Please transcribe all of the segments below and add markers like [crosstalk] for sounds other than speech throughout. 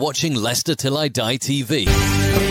Watching Leicester Till I Die TV.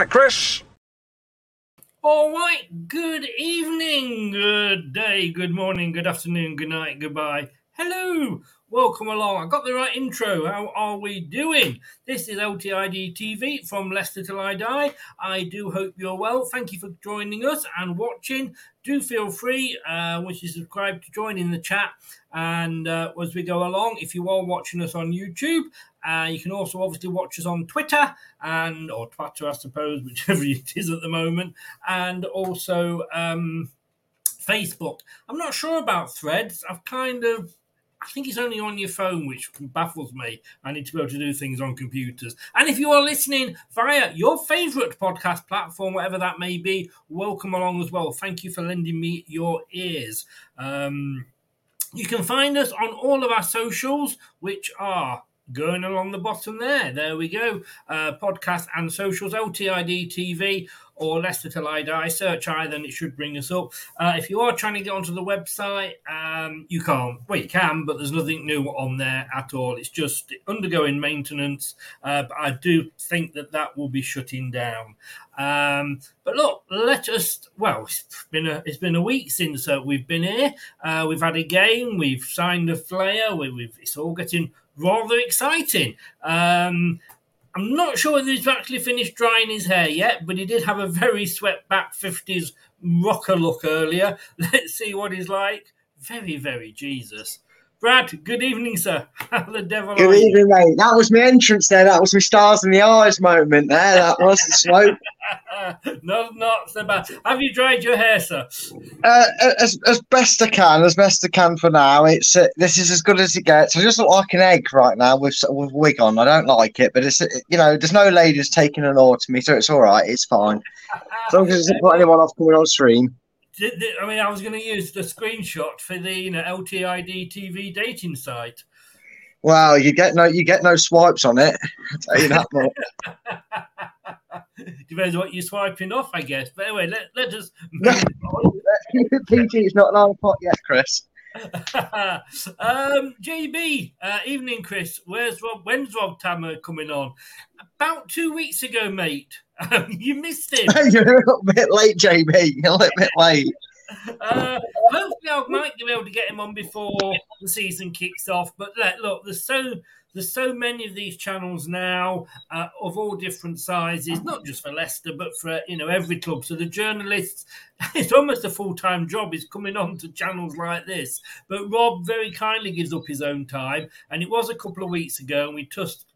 Right, Chris. All right. Good evening, good day, good morning, good afternoon, good night, goodbye. Hello. Welcome along. I got the right intro. How are we doing? This is LTID TV from Leicester Till I Die. I do hope you're well. Thank you for joining us and watching. Do feel free, uh, once you subscribe, to join in the chat. And uh, as we go along, if you are watching us on YouTube, uh, you can also obviously watch us on Twitter and or Twitter, I suppose, [laughs] whichever it is at the moment, and also um, Facebook. I'm not sure about Threads. I've kind of I think it's only on your phone, which baffles me. I need to be able to do things on computers. And if you are listening via your favourite podcast platform, whatever that may be, welcome along as well. Thank you for lending me your ears. Um, you can find us on all of our socials, which are going along the bottom there. There we go. Uh, podcast and socials, LTID TV or Leicester Till I Die. Search either and it should bring us up. Uh, if you are trying to get onto the website, um, you can't. Well, you can, but there's nothing new on there at all. It's just undergoing maintenance. Uh, but I do think that that will be shutting down. Um, but look, let us. Well, it's been a it's been a week since uh, we've been here. Uh, we've had a game. We've signed a player. We, we've it's all getting rather exciting. Um, I'm not sure whether he's actually finished drying his hair yet, but he did have a very swept back 50s rocker look earlier. [laughs] Let's see what he's like. Very, very Jesus. Brad, good evening, sir. [laughs] How the devil Good are you? evening, mate. That was my entrance there. That was my stars in the eyes moment there. That was the smoke. [laughs] no, not so bad. Have you dried your hair, sir? Uh, as, as best I can, as best I can for now. It's uh, this is as good as it gets. I just look like an egg right now with with wig on. I don't like it, but it's uh, you know there's no ladies taking an oar to me, so it's all right. It's fine as long as it doesn't put anyone off coming on stream. I mean, I was going to use the screenshot for the you know, LTID TV dating site. Well, you get no you get no swipes on it. I'll tell you that much. [laughs] Depends what you're swiping off, I guess. But anyway, let, let us [laughs] PG's [laughs] not an the pot yet, Chris. um, JB, uh, evening, Chris. Where's Rob? When's Rob Tanner coming on? About two weeks ago, mate. Um, [laughs] you missed him. [laughs] You're a little bit late, JB. You're a little bit late. Uh, hopefully, I might be able to get him on before the season kicks off. But let, look, there's so there's so many of these channels now uh, of all different sizes, not just for Leicester, but for you know every club. So the journalists, [laughs] it's almost a full time job, is coming on to channels like this. But Rob very kindly gives up his own time, and it was a couple of weeks ago, and we just.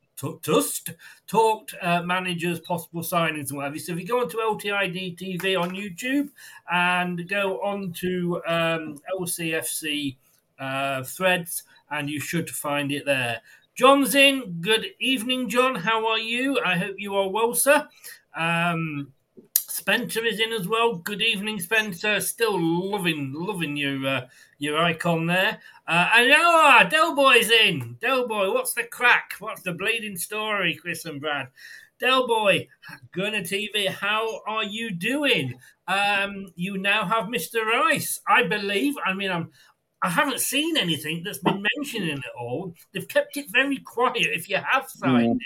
Tussed, talked uh, managers, possible signings, and whatever. So if you go onto LTID TV on YouTube and go on to um, LCFC uh, threads, and you should find it there. John's in. Good evening, John. How are you? I hope you are well, sir. Um, Spencer is in as well. Good evening, Spencer. Still loving, loving your uh, your icon there. Uh, and oh, Del Boy's in. Del Boy, what's the crack? What's the bleeding story, Chris and Brad? Del Boy, Gunner TV, how are you doing? Um, you now have Mr. Rice, I believe. I mean, I'm. I haven't seen anything that's been mentioning it all. They've kept it very quiet. If you have signed him,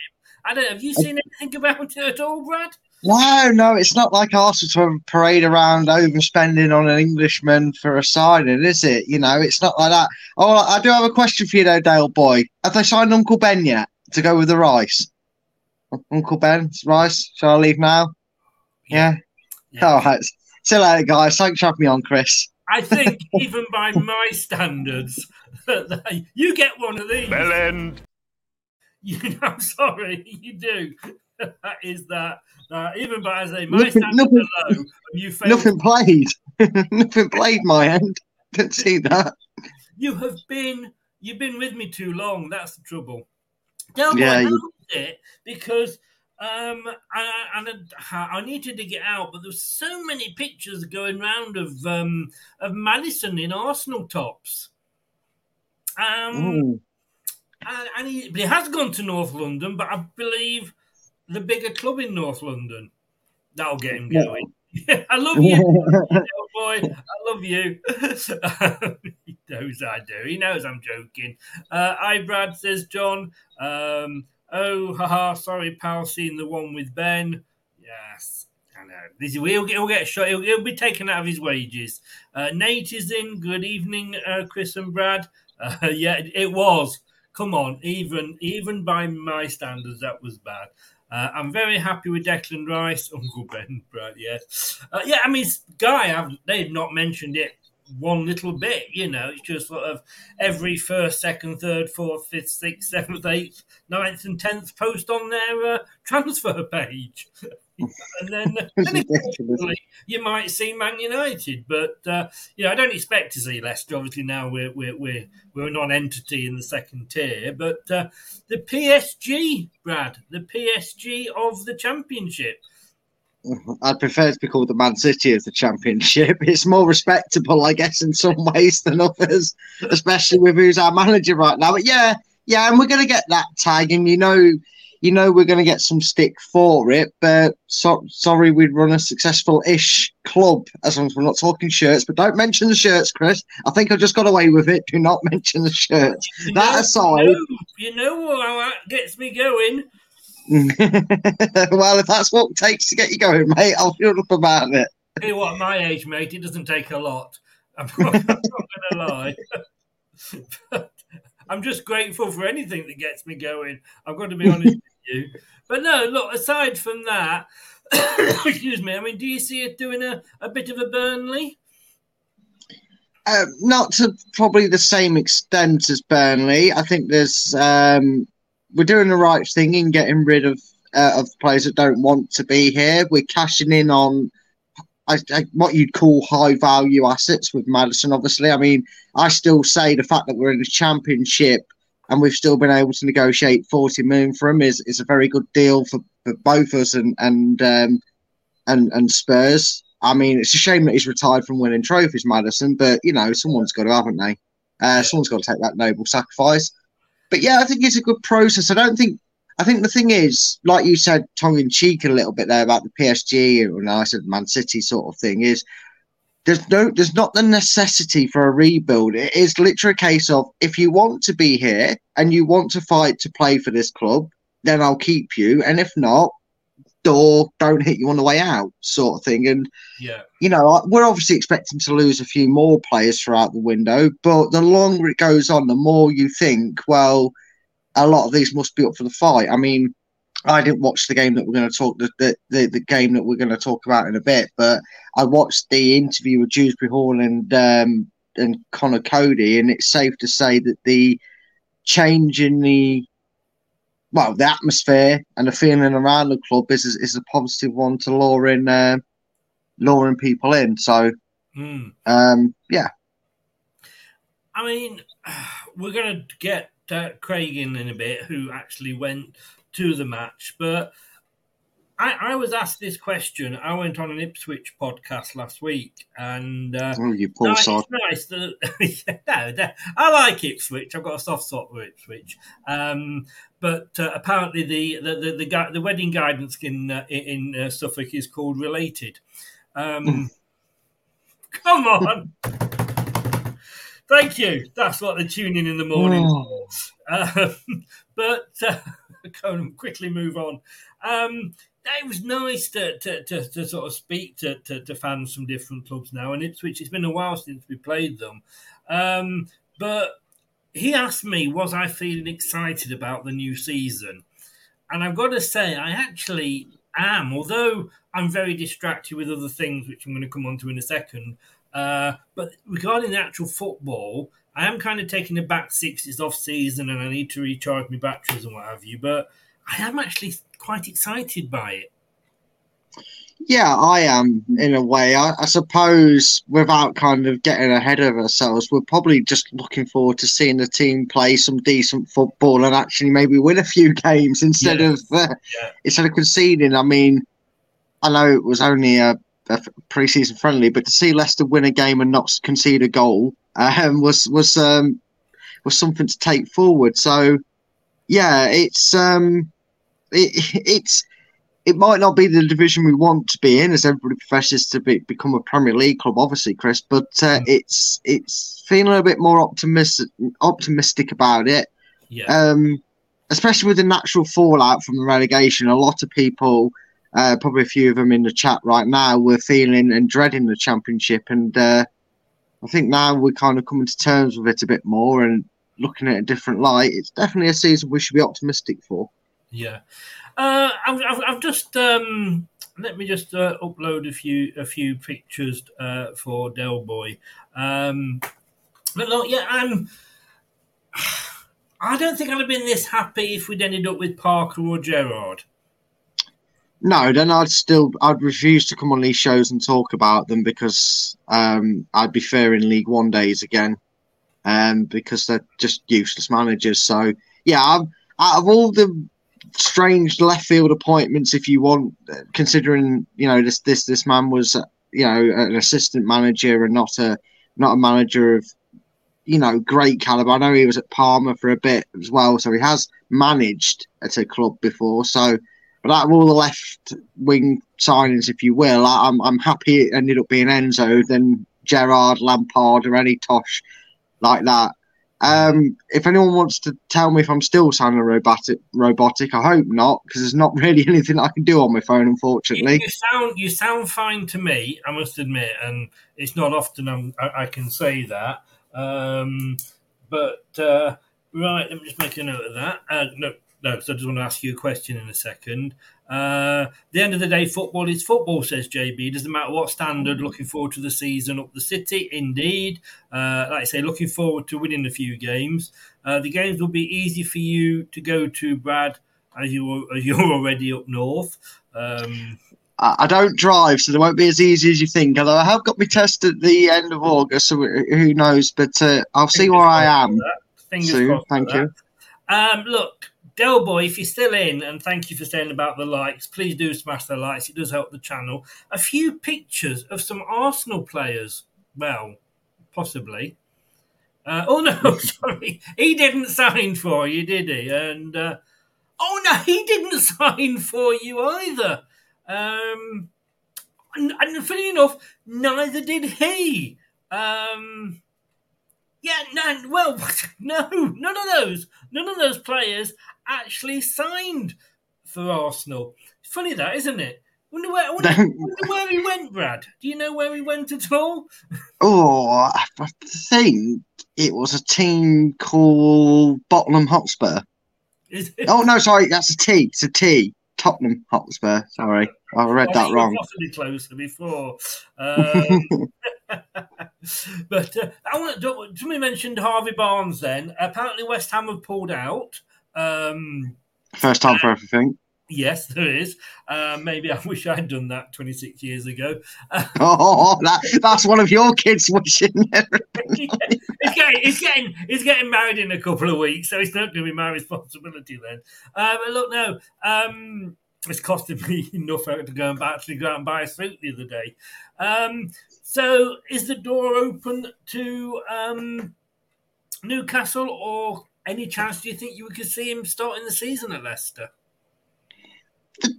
I don't. Have you seen anything about it at all, Brad? No, no, it's not like Arsenal to parade around overspending on an Englishman for a signing, is it? You know, it's not like that. Oh, I do have a question for you, though, Dale boy. Have they signed Uncle Ben yet to go with the rice? Uncle Ben, rice. Shall I leave now? Yeah. All right. See you later, guys. Thanks for having me on, Chris. I think [laughs] even by my standards, [laughs] you get one of these. Bell end. [laughs] You know, I'm sorry, you do. That [laughs] is that. Uh, even by as say, my Nothing- nothing- You. Nothing played. [laughs] Nothing played my end. [laughs] Didn't see that. You have been. You've been with me too long. That's the trouble. Delboy Yeah, you- it because um, I, I, needed to get out, but there's so many pictures going round of um, of Maddison in Arsenal tops. Um, and, and he, but he has gone to North London, but I believe the bigger club in North London. That'll get him Yeah. going. [laughs] I love you, little [laughs] boy. I love you. [laughs] he knows I do. He knows I'm joking. Uh, I Brad says John. Um, oh, haha. Sorry, pal. Seen the one with Ben. Yes. I know. This, he'll, get, he'll get shot. He'll, he'll be taken out of his wages. Uh, Nate is in. Good evening, uh, Chris and Brad. Uh, yeah, it, it was. Come on, even even by my standards, that was bad. Uh, I'm very happy with Declan Rice, [laughs] Uncle Ben, Brad. Yes, uh, yeah. I mean, Guy, I've, they've not mentioned it one little bit. You know, it's just sort of every first, second, third, fourth, fifth, sixth, seventh, eighth, ninth, and tenth post on their uh, transfer page. [laughs] and then, [laughs] then you might see Man United, but uh, you know I don't expect to see Leicester. Obviously, now we're we're we're, we're a non-entity in the second tier, but uh, the PSG, Brad, the PSG of the Championship. I'd prefer to be called the Man City of the Championship. [laughs] It's more respectable, I guess, in some ways than others, especially with who's our manager right now. But yeah, yeah, and we're going to get that tag, and you know, you know, we're going to get some stick for it. But so, sorry, we'd run a successful-ish club as long as we're not talking shirts. But don't mention the shirts, Chris. I think I just got away with it. Do not mention the shirts. You that know, aside. you know, you know how that gets me going. [laughs] well, if that's what it takes to get you going, mate, I'll feel up about it. Tell you what, at my age, mate, it doesn't take a lot. I'm [laughs] not, I'm not going to lie. [laughs] I'm just grateful for anything that gets me going. I've got to be honest [laughs] with you. But no, look, aside from that, [coughs] excuse me, I mean, do you see it doing a, a bit of a Burnley? Uh, not to probably the same extent as Burnley. I think there's um, we're doing the right thing in getting rid of uh, of players that don't want to be here. We're cashing in on I, I, what you'd call high value assets with Maddison. Obviously, I mean, I still say the fact that we're in the championship and we've still been able to negotiate 40 million for him is, is a very good deal for, for both us and and um, and and Spurs. I mean, it's a shame that he's retired from winning trophies, Maddison, but you know, someone's got to, haven't they? Uh, someone's got to take that noble sacrifice. But yeah, I think it's a good process. I don't think. I think the thing is, like you said, tongue in cheek a little bit there about the PSG, and I said Man City sort of thing is. There's no, there's not the necessity for a rebuild. It is literally a case of if you want to be here and you want to fight to play for this club, then I'll keep you, and if not, door don't hit you on the way out, sort of thing. And Yeah. you know, we're obviously expecting to lose a few more players throughout the window, but the longer it goes on, the more you think, well, a lot of these must be up for the fight. I mean, I didn't watch the game that we're going to talk the, the, the, the game that we're going to talk about in a bit, but I watched the interview with Dewsbury Hall and um, and Conor Coady, and it's safe to say that the change in the well, the atmosphere and the feeling around the club is is a positive one to luring uh, luring people in. So, Mm. um, yeah, I mean, [sighs] we're going to get uh, Craig in in a bit, who actually went to the match. But I, I was asked this question. I went on an Ipswich podcast last week, and uh, oh, you poor no, sod. nice that [laughs] no, I like Ipswich. I've got a soft spot for Ipswich. Um, but uh, apparently, the the the, the, gui- the wedding guidance in uh, in uh, Suffolk is called related. Um, [laughs] come on. Thank you. That's what they're tuning in the morning Oh. Um, [laughs] but uh, [laughs] and quickly move on. Um, it was nice to, to, to, to sort of speak to, to, to fans from different clubs now. And Ipswich, it's been a while since we played them. Um, but he asked me, was I feeling excited about the new season? And I've got to say, I actually am, although I'm very distracted with other things, which I'm going to come on to in a second. Uh, but regarding the actual football, I am kind of taking the back six. It's off season and I need to recharge my batteries and what have you. But I am actually quite excited by it. Yeah, I am in a way. I, I suppose without kind of getting ahead of ourselves, we're probably just looking forward to seeing the team play some decent football and actually maybe win a few [laughs] games instead of uh, Yeah. instead of conceding. I mean, I know it was only a, a pre-season friendly, but to see Leicester win a game and not concede a goal um, was was um, was something to take forward. So, yeah, it's um, it, it's it might not be the division we want to be in, as everybody professes to be, become a Premier League club, obviously, Chris. But uh, it's it's feeling a bit more optimistic optimistic about it Yeah. um, especially with the natural fallout from the relegation. A lot of people, uh, probably a few of them in the chat right now, were feeling and dreading the championship, and uh, I think now we're kind of coming to terms with it a bit more and looking at a different light. It's definitely a season we should be optimistic for. Yeah, uh, I've, I've, I've just um, let me just uh, upload a few a few pictures uh, for Del Boy. Um, but look, yeah, I'm. [sighs] I don't think I'd have been this happy if we'd ended up with Parker or Gerrard. No, then I'd still I'd refuse to come on these shows and talk about them because um, I'd be fair in League One days again, um, because they're just useless managers. So yeah, I'm, out of all the strange left field appointments, if you want, considering you know this this this man was you know an assistant manager and not a not a manager of you know great caliber. I know he was at Parma for a bit as well, so he has managed at a club before. So. But out of all the left wing signings, if you will, I, I'm I'm happy it ended up being Enzo than Gerrard, Lampard, or any tosh like that. Um, if anyone wants to tell me if I'm still sounding robotic, robotic, I hope not, because there's not [laughs] really anything I can do on my phone, You, unfortunately. you sound you sound fine to me, I must admit, and it's not often I, I can say that. Um, but uh, right, let me just make a note of that. Uh, no, No, because I just want to ask you a question in a second. Uh, the end of the day, football is football, says JB. Doesn't matter what standard. Looking forward to the season up the city, indeed. Uh, like I say, looking forward to winning a few games. Uh, the games will be easy for you to go to, Brad, as you as you're [laughs] already up north. Um, I don't drive, so they won't be as easy as you think. Although I have got my test at the end of August, so who knows? But uh, I'll see where I am. Fingers soon. crossed Thank you. Um, look, Del Boy, if you're still in, and thank you for saying about the likes, please do smash the likes. It does help the channel. A few pictures of some Arsenal players. Well, possibly. Uh, oh no, [laughs] [laughs] sorry, he didn't sign for you, did he? And uh, oh no, he didn't [laughs] sign for you either. Um, and, and funny enough, neither did he. Um, yeah, no, well, no, none of those, none of those players actually signed for Arsenal. Funny that, isn't it? Wonder where, wonder, [laughs] wonder where he went, Brad. Do you know where he went at all? [laughs] Oh, I think it was a team called Tottenham Hotspur. Is it? Oh no, sorry, that's a T. It's a T. Tottenham Hotspur. Sorry, I read I that wrong. Possibly closer before. [laughs] Um, but uh, I want to. Somebody mentioned Harvey Barnes. Then apparently West Ham have pulled out. Um, First time for everything. yes, there is. Uh, maybe I [laughs] wish I'd done that 26 years ago. [laughs] Oh, that, that's one of your kids wishing. [laughs] he's getting, he's getting, he's getting married in a couple of weeks, so it's not going to be my responsibility then. Um, but look, no, um, it's costing me enough to go and actually go out and buy a suit the other day. Um, so, is the door open to um, Newcastle, or any chance do you think you could see him starting the season at Leicester?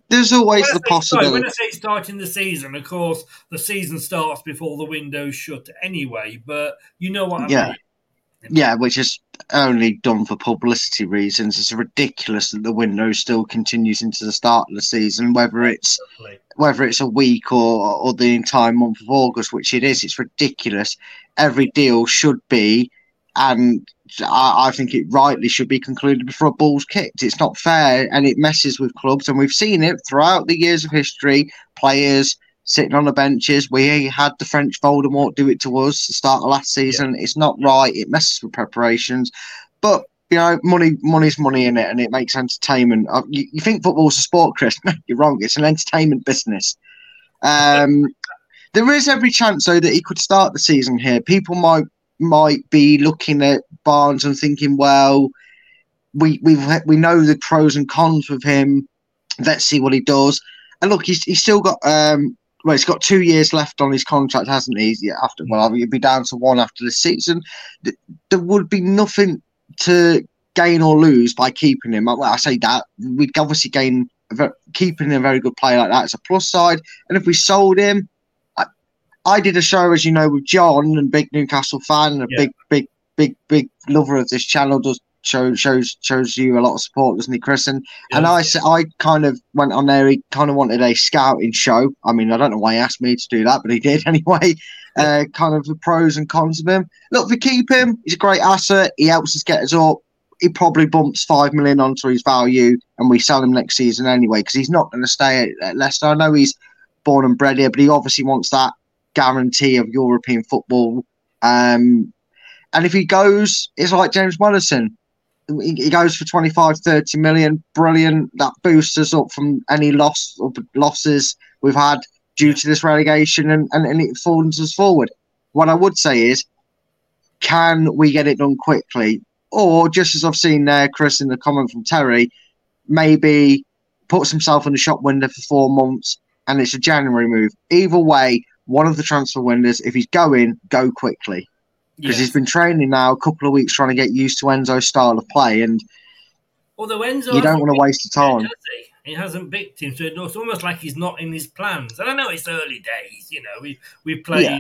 There's always the say- sorry, possibility. when I say starting the season, of course, the season starts before the window's shut anyway. But you know what I Yeah. mean. Yeah, which is only done for publicity reasons. It's ridiculous that the window still continues into the start of the season, whether it's whether it's a week or or the entire month of August, which it is. It's ridiculous. Every deal should be, and I, I think it rightly should be concluded before a ball's kicked. It's not fair, and it messes with clubs, and we've seen it throughout the years of history. Players sitting on the benches. We had the French Voldemort do it to us the start of last season. It's not right. It messes with preparations, but. You know, money, money's money in it, and it makes entertainment. Uh, You, you think football's a sport, Chris? [laughs] You're wrong. It's an entertainment business. Um, there is every chance though that he could start the season here. People might might be looking at Barnes and thinking, well, we we we know the pros and cons with him. Let's see what he does. And look, he's he's still got um well, he's got two years left on his contract, hasn't he? After well, he'll be down to one after the season. There would be nothing to gain or lose by keeping him. Well, I say that we'd obviously gain keeping a very good player like that is a plus side. And if we sold him, I, did a show, as you know, with John and big Newcastle fan and a Yeah. big, big, big, big lover of this channel. Does show shows shows you a lot of support, doesn't he, Chris? And and I said I kind of went on there. He kind of wanted a scouting show. I mean, I don't know why he asked me to do that, but he did [laughs] anyway. Uh, kind of the pros and cons of him. Look, we keep him, he's a great asset. He helps us get us up. He probably bumps five million onto his value, and we sell him next season anyway because he's not going to stay at, at Leicester. I know he's born and bred here, but he obviously wants that guarantee of European football. Um, and if he goes, it's like James Maddison. He goes for 25 30 million. Brilliant. That boosts us up from any loss or losses we've had due to this relegation and, and, and it falls us forward. What i would say is can we get it done quickly? Or just as i've seen there chris in the comment from terry maybe puts himself in the shop window for four months and it's a january move. Either way one of the transfer windows if he's going go quickly because Yeah. he's been training now a couple of weeks trying to get used to Enzo's style of play, and Although Enzo you don't want to waste the time. he? He hasn't picked him, so it's almost like he's not in his plans. And I know it's early days, you know. We we played Yeah.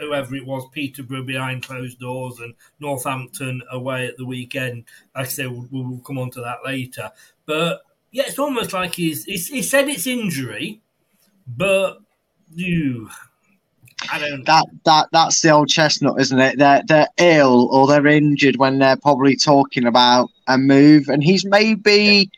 whoever it was, Peterborough behind closed doors, and Northampton away at the weekend. Like I say, we'll, we'll come on to that later. But yeah, it's almost like he's, he's he said it's injury, but you, I don't. That that that's the old chestnut, isn't it? They're they're ill or they're injured when they're probably talking about a move, and he's maybe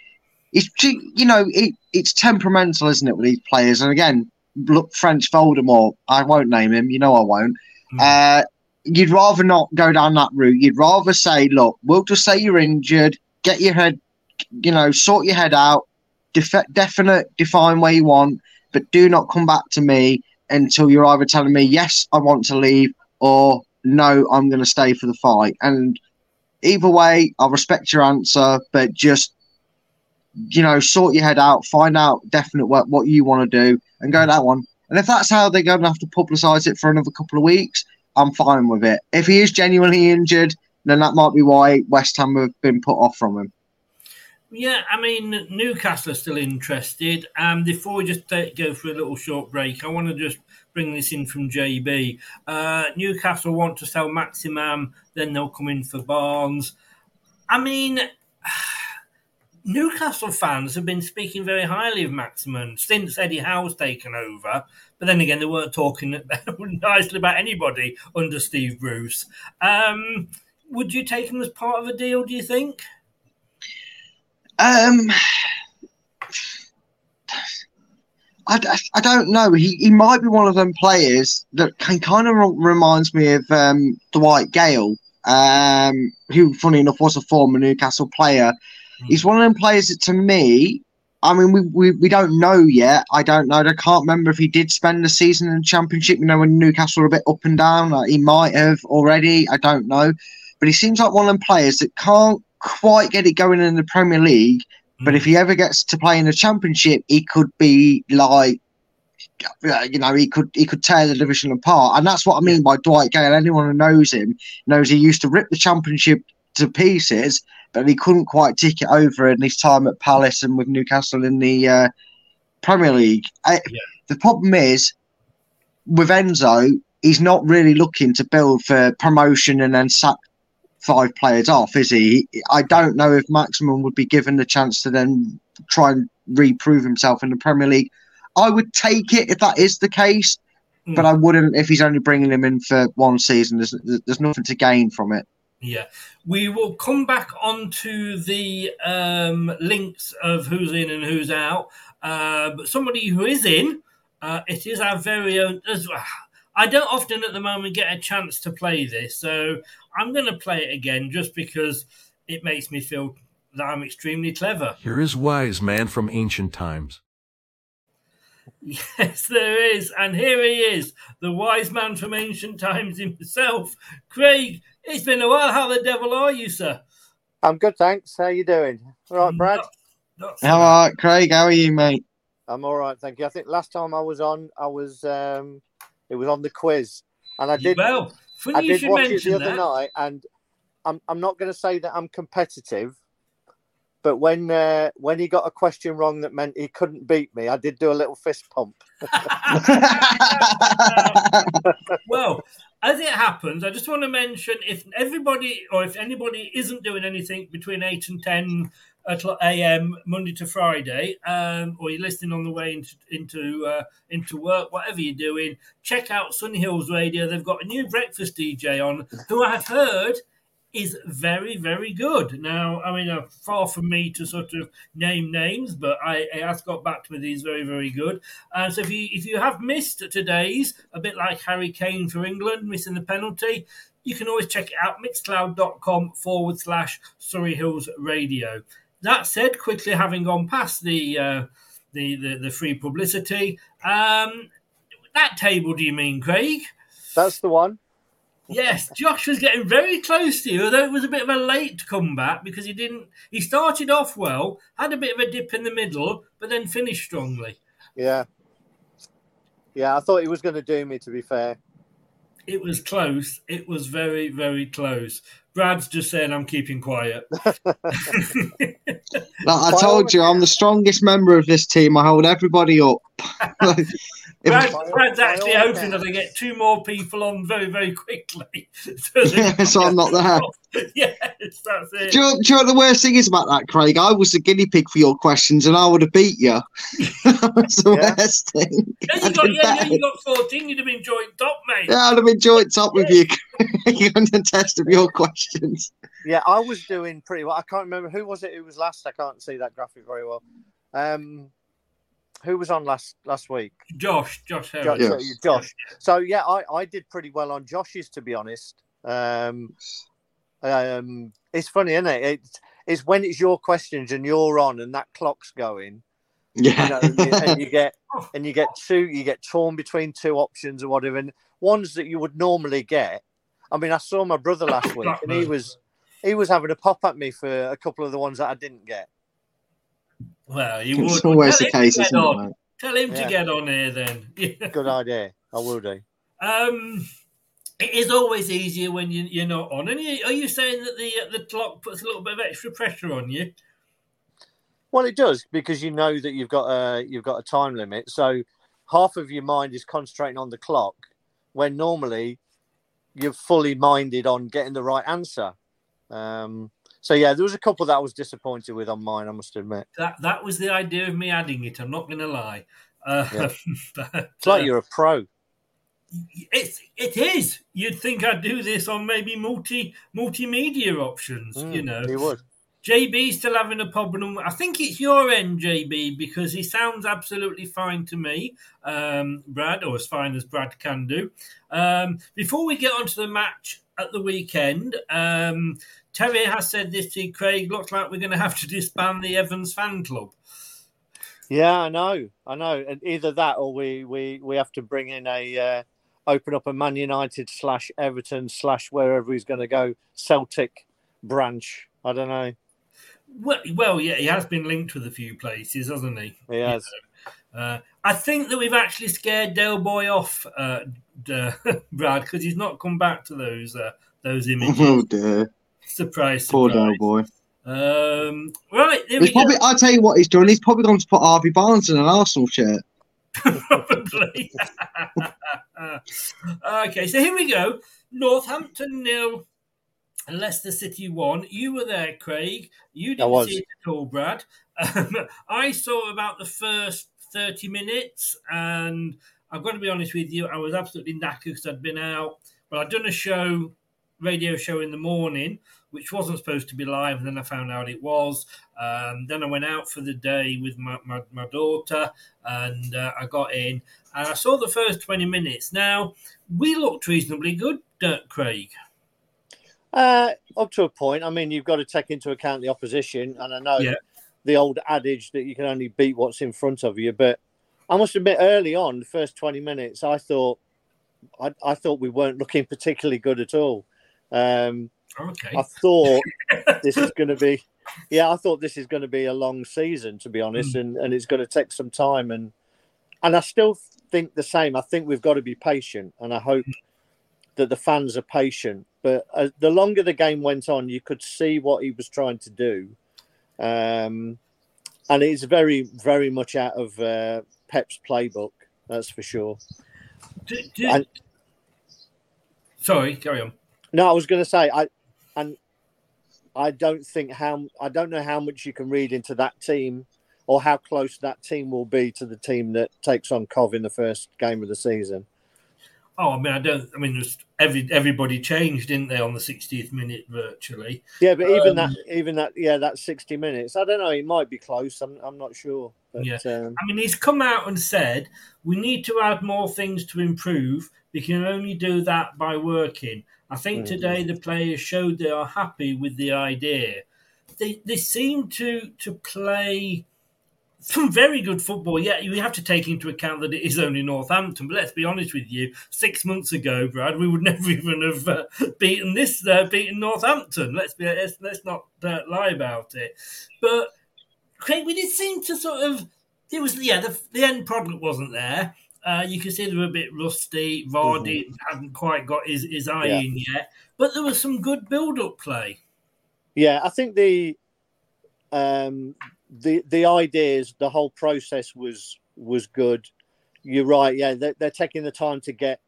it's you know it, it's temperamental, isn't it, with these players? And again, look, French Voldemort. I won't name him. You know I won't. Uh, you'd rather not go down that route. You'd rather say, look, we'll just say you're injured. Get your head, you know, sort your head out. Def- definite, define where you want, but do not come back to me until you're either telling me yes, I want to leave, or no, I'm going to stay for the fight. And either way, I respect your answer, but just you know, sort your head out, find out definite what, what you want to do, and go that one. And if that's how they're going to have to publicise it for another couple of weeks, I'm fine with it. If he is genuinely injured, then that might be why West Ham have been put off from him. Yeah, I mean, Newcastle are still interested. Um, before we just take, go for a little short break, I want to just bring this in from JB. Uh, Newcastle want to sell Maximin, then they'll come in for Barnes. I mean, [sighs] Newcastle fans have been speaking very highly of Maximin since Eddie Howe's taken over. But then again, they weren't talking [laughs] nicely about anybody under Steve Bruce. Um, would you take him as part of a deal, do you think? Um, I, I don't know. He, he might be one of them players that can kind of reminds me of um, Dwight Gayle, um, who, funny enough, was a former Newcastle player. Mm. He's one of them players that, to me, I mean, we, we, we don't know yet. I don't know. I can't remember if he did spend the season in the Championship. You know, when Newcastle were a bit up and down, like he might have already. I don't know. But he seems like one of them players that can't quite get it going in the Premier League. But if he ever gets to play in the Championship, he could be like, you know, he could he could tear the division apart, and that's what I mean by Dwight Gayle. Anyone who knows him knows he used to rip the Championship to pieces, but he couldn't quite tick it over in his time at Palace and with Newcastle in the uh, Premier League. I, Yeah. The problem is with Enzo, he's not really looking to build for promotion and then sack five players off, is he? I don't know if Maximin would be given the chance to then try and reprove himself in the Premier League. I would take it if that is the case, Hmm. but I wouldn't if he's only bringing him in for one season. There's there's nothing to gain from it. Yeah, we will come back onto the um, links of who's in and who's out. Uh, but somebody who is in, uh, it is our very own. as- I don't often at the moment get a chance to play this, so I'm going to play it again just because it makes me feel that I'm extremely clever. Here is wise man from ancient times. Yes, there is. And here he is, the wise man from ancient times himself. Craig, it's been a while. How the devil are you, sir? I'm good, thanks. How you doing? All right, Brad. Not- not so How bad. are Craig? How are you, mate? I'm all right, thank you. I think last time I was on, I was um, it was on the quiz, and I did Well, funny I you did should watch it mention the other night, and I'm I'm not going to say that I'm competitive, but when uh, when he got a question wrong that meant he couldn't beat me, I did do a little fist pump. [laughs] [laughs] well, as it happens, I just want to mention if everybody or if anybody isn't doing anything between 8 and 10 o'clock a.m. Monday to Friday, um, or you're listening on the way into into, uh, into work, whatever you're doing, check out Surrey Hills Radio. They've got a new breakfast DJ on who I've heard is very, very good. Now, I mean, uh, far from me to sort of name names, but I, I has got back to me. He's very, very good. Uh, so if you if you have missed today's, a bit like Harry Kane for England missing the penalty, you can always check it out mixcloud.com forward slash Surrey Hills Radio. That said, quickly having gone past the uh, the, the the free publicity, um, that table, do you mean, Craig? That's the one. Yes, Josh was getting very close to you, although it was a bit of a late comeback because he didn't. He started off well, had a bit of a dip in the middle, but then finished strongly. Yeah, yeah. I thought he was going to do me. To be fair, It was close. It was very, very close. Brad's just saying I'm keeping quiet. [laughs] Like I told you, I'm the strongest member of this team. I hold everybody up. [laughs] If- Brad, Brad's actually all hoping that accounts. I get two more people on very, very quickly. [laughs] so, that- so I'm not there. [laughs] yes, that's it. Do you, know, do you know what the worst thing is about that, Craig? I was the guinea pig for your questions, and I would have beat you. [laughs] That's the Yeah. worst thing. Yeah, I you got, did yeah, yeah, you got 14. You'd have enjoyed top, mate. Yeah, I'd have enjoyed top with you. you on the test of your questions. yeah, I was doing pretty well. I can't remember who was it who was last. I can't see that graphic very well. Um, who was on last last week? Josh, Josh, Josh. Yes. Josh. So yeah, I, I did pretty well on Josh's to be honest. Um, um, it's funny, isn't it? It's, it's when it's your questions and you're on and that clock's going. You Yeah. know, and, you, and you get [laughs] and you get two, you get torn between two options or whatever, and ones that you would normally get. I mean, I saw my brother last week, and he was he was having a pop at me for a couple of the ones that I didn't get. Well, you would. It's always Tell the him to case, get isn't it, on. mate? Tell him Yeah. to get on here then. [laughs] Good idea. I will do. Um, it is always easier when you, you're not on. And you, are you saying that the uh, the clock puts a little bit of extra pressure on you? Well, it does because you know that you've got a you've got a time limit. So half of your mind is concentrating on the clock, when normally you're fully minded on getting the right answer. Um, so yeah, there was a couple that I was disappointed with on mine. I must admit. That that was the idea of me adding it. I'm not going to lie. Uh, Yeah. [laughs] but, It's like uh, you're a pro. It's it is. You'd think I'd do this on maybe multi multimedia options. you Mm, know, you would. JB's still having a problem. I think it's your end, JB, because he sounds absolutely fine to me, um, Brad, or as fine as Brad can do. Um, before we get on to the match at the weekend, um, Terry has said this to Craig. Looks like we're going to have to disband the Evans fan club. Yeah, I know, I know. And either that, or we we we have to bring in a uh, open up a Man United slash Everton slash wherever he's going to go Celtic branch. I don't know. Well, well, yeah, he has been linked with a few places, hasn't he? He has. Uh, I think that we've actually scared Del Boy off, uh, d- [laughs] Brad, because he's not come back to those uh, those [laughs] images. Oh dear, surprise, poor surprise. Del boy. Um, right, there we He's probably. go. I tell you what he's done. He's probably gone to put Harvey Barnes in an Arsenal shirt. Probably. [laughs] okay, so here we go. Northampton nil, Leicester City one. You were there, Craig. You didn't was. see it at all, Brad. Um, [laughs] I saw about the first thirty minutes, and I've got to be honest with you, I was absolutely knackered because I'd been out. But I'd done a show, radio show in the morning, which wasn't supposed to be live, and then I found out it was. Um, then I went out for the day with my, my, my daughter, and uh, I got in, and I saw the first 20 minutes. Now, we looked reasonably good, uh, Craig. Uh, up to a point. I mean, you've got to take into account the opposition, and I know Yeah. the old adage that you can only beat what's in front of you. But I must admit, early on, the first twenty minutes, I thought, I, I thought we weren't looking particularly good at all. Um, Okay. I thought [laughs] this is going to be, yeah, I thought this is going to be a long season, to be honest, and, and it's going to take some time. And and I still think the same. I think we've got to be patient, and I hope that the fans are patient. But uh, the longer the game went on, you could see what he was trying to do, um, and it's very, very much out of uh, Pep's playbook. That's for sure. Do- do- And- sorry, carry on. No, I was going to say I, and I don't think how I don't know how much you can read into that team, or how close that team will be to the team that takes on Cov in the first game of the season. Oh, I mean, I don't. I mean, there's every everybody changed, didn't they, on the 60th minute virtually? Yeah, but even Um, that, even that, yeah, that sixty minutes. I don't know. It might be close. I'm, I'm not sure. But, Yeah. um, I mean, he's come out and said we need to add more things to improve. We can only do that by working. I think Mhm. today the players showed they are happy with the idea. They they seem to to play some very good football. Yeah, you have to take into account that it is only Northampton. But let's be honest with you: six months ago, Brad, we would [laughs] never even have uh, beaten this, uh, beaten Northampton. Let's be let's, let's not uh, lie about it. But Craig, we did seem to sort of. It was yeah, the, the end product wasn't there. Uh, you can see they were a bit rusty. Vardy hadn't quite got his, his eye Yeah. in yet, but there was some good build-up play. yeah, I think the, um, the the ideas, the whole process was was good. You're right. Yeah, they're, they're taking the time to get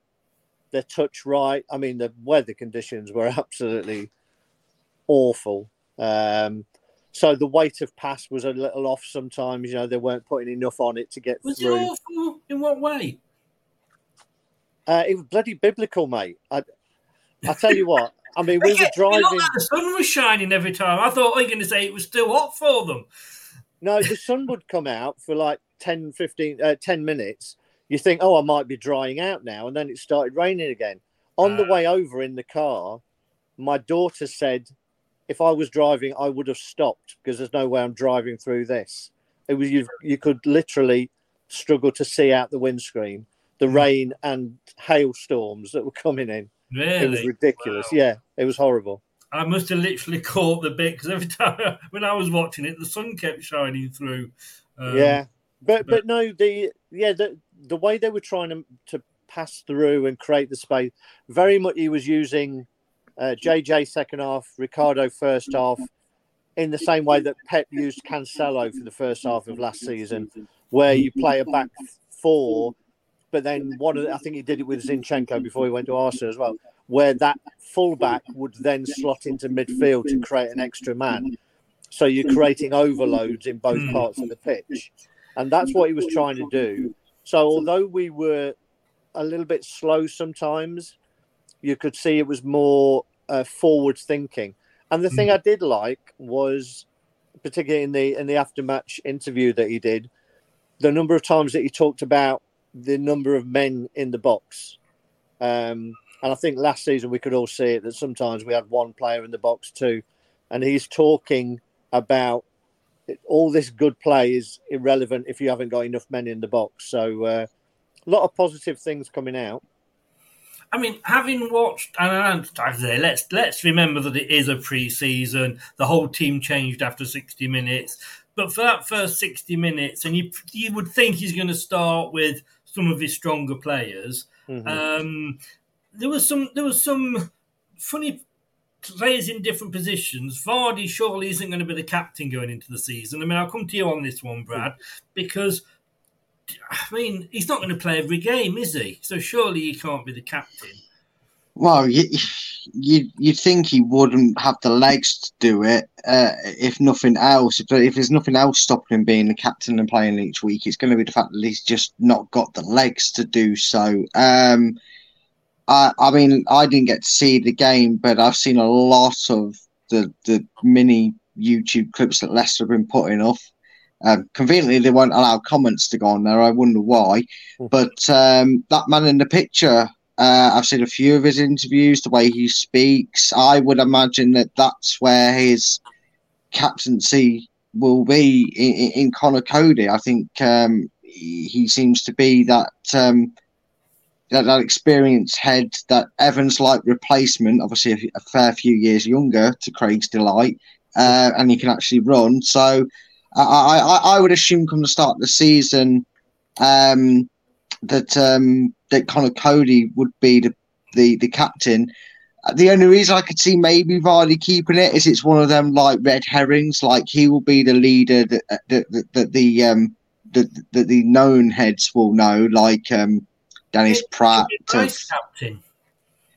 their touch right. I mean, the weather conditions were [laughs] absolutely awful. Um, so the weight of pass was a little off sometimes. You know, they weren't putting enough on it to get through. Was it awful? In what way? Uh, it was bloody biblical, mate. I, I tell you what, I mean, we were driving. like the sun was shining every time. I thought, oh, you're going to say it was still hot for them. No, the sun would come out for like 10, 15, uh, 10 minutes. You think, oh, I might be drying out now. And then it started raining again. On the Ah. way over in the car, my daughter said, if I was driving, I would have stopped because there's no way I'm driving through this. It was you, you could literally struggle to see out the windscreen, the Hmm. rain and hailstorms that were coming in. Really? It was ridiculous. Wow. Yeah, it was horrible. I must have literally [laughs] caught the bit because every time [laughs] when I was watching it, the sun kept shining through. Um, yeah, but but- but no, the yeah the the way they were trying to to pass through and create the space, very much he was using uh, JJ second half, Ricardo first half, in the same way that Pep used Cancelo for the first half of last season, where you play a back four, but then one of the, I think he did it with Zinchenko before he went to Arsenal as well, where that fullback would then slot into midfield to create an extra man. So you're creating overloads in both Hmm. parts of the pitch. And that's what he was trying to do. So although we were a little bit slow sometimes, you could see it was more uh, forward thinking. And the thing I did like was, particularly in the in the aftermatch interview that he did, the number of times that he talked about the number of men in the box. Um, and I think last season we could all see it that sometimes we had one player in the box too, and he's talking about it- all this good play is irrelevant if you haven't got enough men in the box. So uh, a lot of positive things coming out. I mean, having watched, and I I say, let's let's remember that it is a pre-season. The whole team changed after sixty minutes, but for that first sixty minutes, and you you would think he's going to start with some of his stronger players. Mhm. Um, there was some there was some funny players in different positions. Vardy surely isn't going to be the captain going into the season. I mean, I'll come to you on this one, Brad, because I mean he's not going to play every game, is he? So surely he can't be the captain. Well, you you you think he wouldn't have the legs to do it, uh, if nothing else. But if there's nothing else stopping him being the captain and playing each week, it's going to be the fact that he's just not got the legs to do so. Um, I I mean, I didn't get to see the game, but I've seen a lot of the the mini YouTube clips that Leicester have been putting off. Um, conveniently, they won't allow comments to go on there. I wonder why. But um, that man in the picture, uh, I've seen a few of his interviews, the way he speaks. I would imagine that that's where his captaincy will be in, in, in Conor Coady. I think um, he, he seems to be that. Um, that, that experienced head, that Evans like replacement, obviously a, a fair few years younger to Craig's delight, uh, and he can actually run. So I, I, I would assume come the start of the season um, that um, that Conor Coady would be the, the, the captain. Uh, The only reason I could see maybe Vardy keeping it is it's one of them like red herrings, like he will be the leader that that, that, that the um that, that the known heads will know, like um Dennis Praet. Vice captain.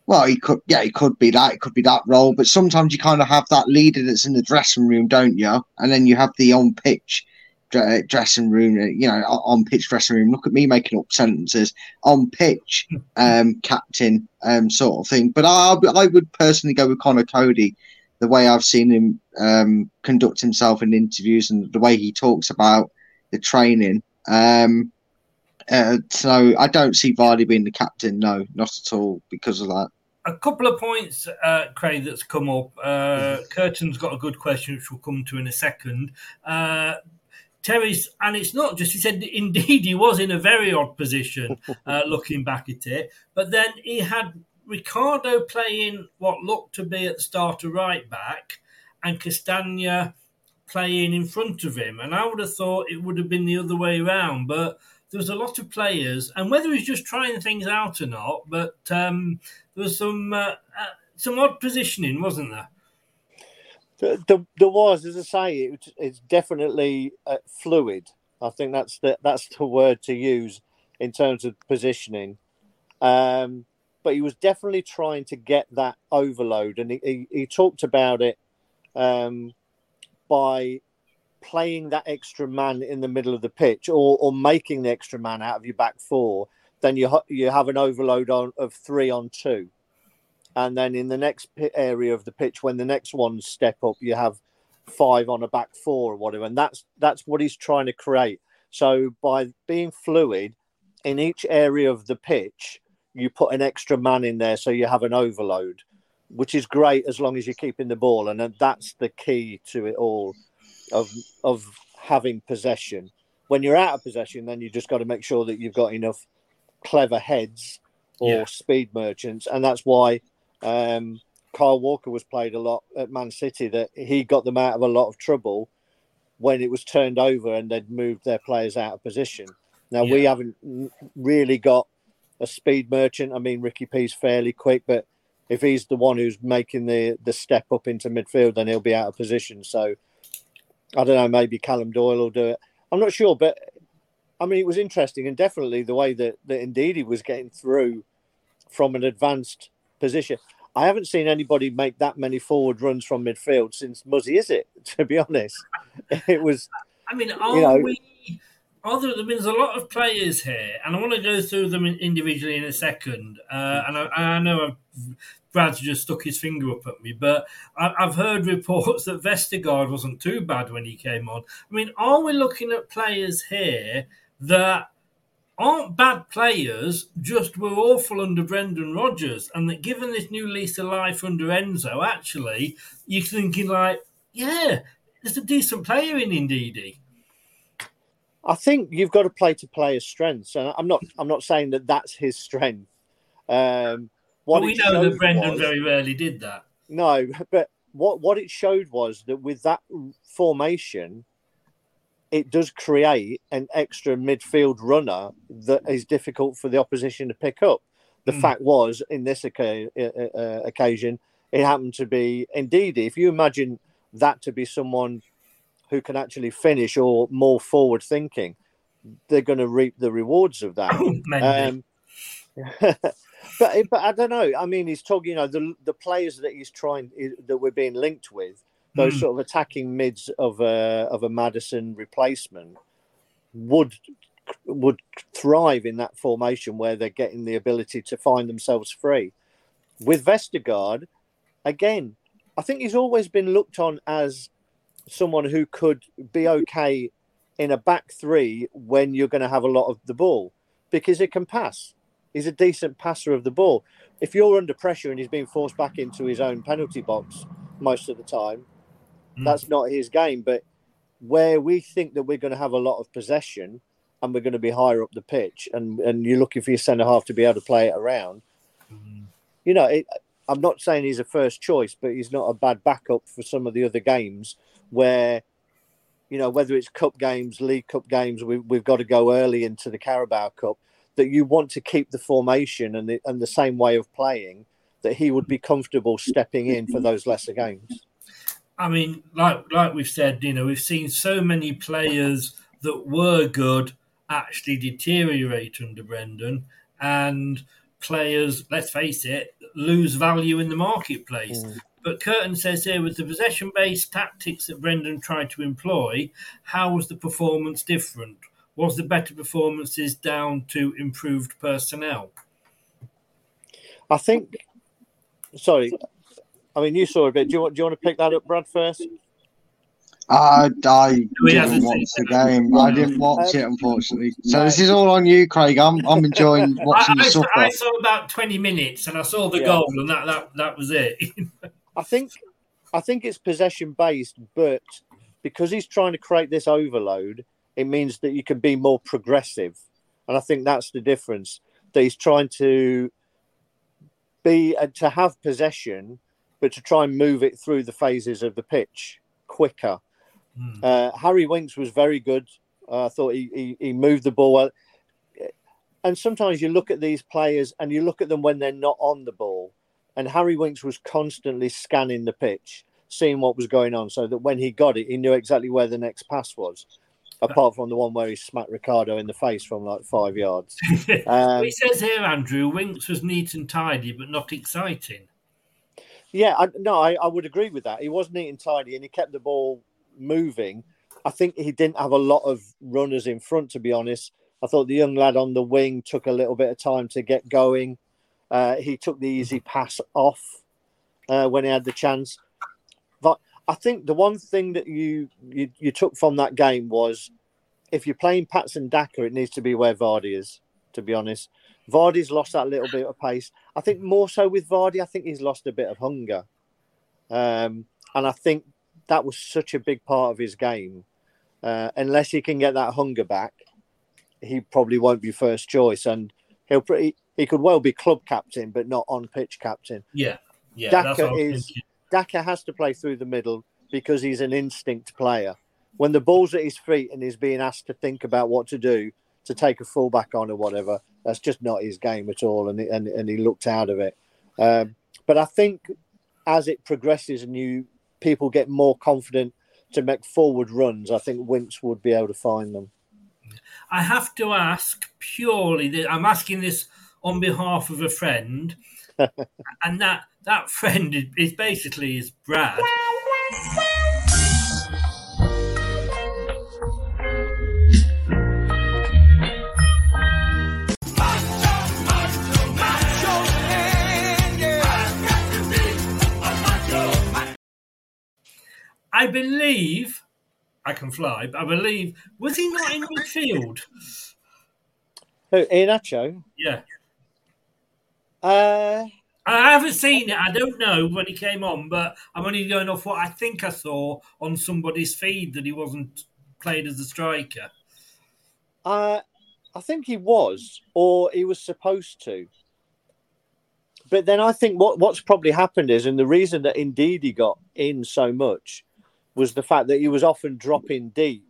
Well, he could, yeah, he could be that. It could be that role. But sometimes you kind of have that leader that's in the dressing room, don't you? And then you have the on pitch dressing room, uh, you know, on pitch dressing room. Look at me making up sentences. On pitch, [laughs] um, captain, um, sort of thing. But I, I would personally go with Conor Coady. The way I've seen him um, conduct himself in interviews and the way he talks about the training. Um, uh, so I don't see Vardy being the captain. No, not at all because of that. A couple of points, uh, Craig, that's come up. Uh, Curtin's got a good question, which we'll come to in a second. Uh, Terry's, and it's not just, he said, Ndidi, he was in a very odd position uh, [laughs] looking back at it. But then he had Ricardo playing what looked to be at the start of right back and Castagne playing in front of him. And I would have thought it would have been the other way around. But there was a lot of players, and whether he's just trying things out or not, but um, there was some uh, uh, some odd positioning, wasn't there? There, there, there was, as I say, it, it's definitely uh, fluid. I think that's the that's the word to use in terms of positioning. Um, but he was definitely trying to get that overload, and he, he, he talked about it um, by playing that extra man in the middle of the pitch, or or making the extra man out of your back four. Then you you have an overload on of three on two. and then in the next area of the pitch, when the next ones step up, you have five on a back four or whatever, and that's that's what he's trying to create. So by being fluid in each area of the pitch, you put an extra man in there, so you have an overload, which is great as long as you're keeping the ball, and uh, that's the key to it all, of of having possession. When you're out of possession, then you just got to make sure that you've got enough clever heads or Yeah. speed merchants, and that's why um, Kyle Walker was played a lot at Man City. That he got them out of a lot of trouble when it was turned over and they'd moved their players out of position. Now we haven't really got a speed merchant. I mean, Ricky P's fairly quick, but if he's the one who's making the the step up into midfield, then he'll be out of position. So I don't know. Maybe Callum Doyle will do it. I'm not sure, but I mean, it was interesting and definitely the way that that Ndidi he was getting through from an advanced position. I haven't seen anybody make that many forward runs from midfield since Muzzy, is it? [laughs] To be honest, it was. I mean, are know- we? Are there, there's a lot of players here, and I want to go through them individually in a second. Uh, and I, I know I've, Brad's just stuck his finger up at me, but I, I've heard reports [laughs] that Vestergaard wasn't too bad when he came on. I mean, are we looking at players here that aren't bad players, just were awful under Brendan Rodgers, and that given this new lease of life under Enzo, actually, you're thinking like, yeah, there's a decent player in Ndidi. I think you've got to play to players' strengths, and I'm not. I'm not saying that that's his strength. Um, what But we know that Brendan was- very rarely did that. No, but what what it showed was that with that formation, it does create an extra midfield runner that is difficult for the opposition to pick up. The Mm. fact was, in this oca- uh, uh, occasion, it happened to be Ndidi. If you imagine that to be someone who can actually finish or more forward thinking, they're going to reap the rewards of that. [coughs] Um, [laughs] but but I don't know. I mean, he's talking. You know, the the players that he's trying that we're being linked with, those Mm. sort of attacking mids of a of a Maddison replacement, would would thrive in that formation where they're getting the ability to find themselves free. With Vestergaard, again, I think he's always been looked on as someone who could be okay in a back three when you're going to have a lot of the ball because it can pass. He's a decent passer of the ball. If you're under pressure and he's being forced back into his own penalty box most of the time, Mm. that's not his game. But where we think that we're going to have a lot of possession and we're going to be higher up the pitch, and, and you're looking for your centre half to be able to play it around, Mm. you know, it, I'm not saying he's a first choice, but he's not a bad backup for some of the other games where, you know, whether it's cup games, League Cup games, we, we've got to go early into the Carabao Cup. That you want to keep the formation and the and the same way of playing. That he would be comfortable stepping in for those lesser games. I mean, like like we've said, you know, we've seen so many players that were good actually deteriorate under Brendan, and players, let's face it, lose value in the marketplace. Mm. But Curtin says here, with the possession-based tactics that Brendan tried to employ, how was the performance different? Was the better performances down to improved personnel? I think. Sorry, I mean you saw a bit. Do you want do you want to pick that up, Brad? First. Uh, I, I He didn't watch seen the game. I didn't watch it, unfortunately. So this is all on you, Craig. I'm I'm enjoying [laughs] I, watching you I, saw, suffer. I saw about twenty minutes, and I saw the Yeah. goal, and that, that that was it. [laughs] I think I think it's possession based, but because he's trying to create this overload, it means that you can be more progressive, and I think that's the difference. That he's trying to be uh, to have possession, but to try and move it through the phases of the pitch quicker. Hmm. Uh, Harry Winks was very good. Uh, I thought he, he he moved the ball well. And sometimes you look at these players and you look at them when they're not on the ball. And Harry Winks was constantly scanning the pitch, seeing what was going on, so that when he got it, he knew exactly where the next pass was. Apart from the one where he smacked Ricardo in the face from like five yards. [laughs] Um, he says here, Andrew, Winks was neat and tidy, but not exciting. Yeah, I, no, I, I would agree with that. He was neat and tidy, and he kept the ball moving. I think he didn't have a lot of runners in front, to be honest. I thought the young lad on the wing took a little bit of time to get going. Uh, he took the easy pass off uh, when he had the chance. But I think the one thing that you, you you took from that game was if you're playing Patson Daka, it needs to be where Vardy is. To be honest, Vardy's lost that little bit of pace. I think more so with Vardy. I think he's lost a bit of hunger, um, and I think that was such a big part of his game. Uh, unless he can get that hunger back, he probably won't be first choice, and he'll pretty, he could well be club captain, but not on pitch captain. Yeah, yeah. that's Daka what I was is thinking. Daka has to play through the middle because he's an instinct player. When the ball's at his feet and he's being asked to think about what to do, to take a fullback on or whatever, that's just not his game at all, and and, and he looked out of it. Um, but I think as it progresses and you people get more confident to make forward runs, I think Winks would be able to find them. I have to ask purely I'm asking this on behalf of a friend, and that that friend is, is basically is Brad. I believe I can fly, but I believe was he not in midfield? Who, Iheanacho? Yeah. Uh, I haven't seen it. I don't know when he came on, but I'm only going off what I think I saw on somebody's feed that he wasn't played as a striker. Uh, I think he was, or he was supposed to. But then I think what, what's probably happened is, and the reason that Ndidi he got in so much was the fact that he was often dropping deep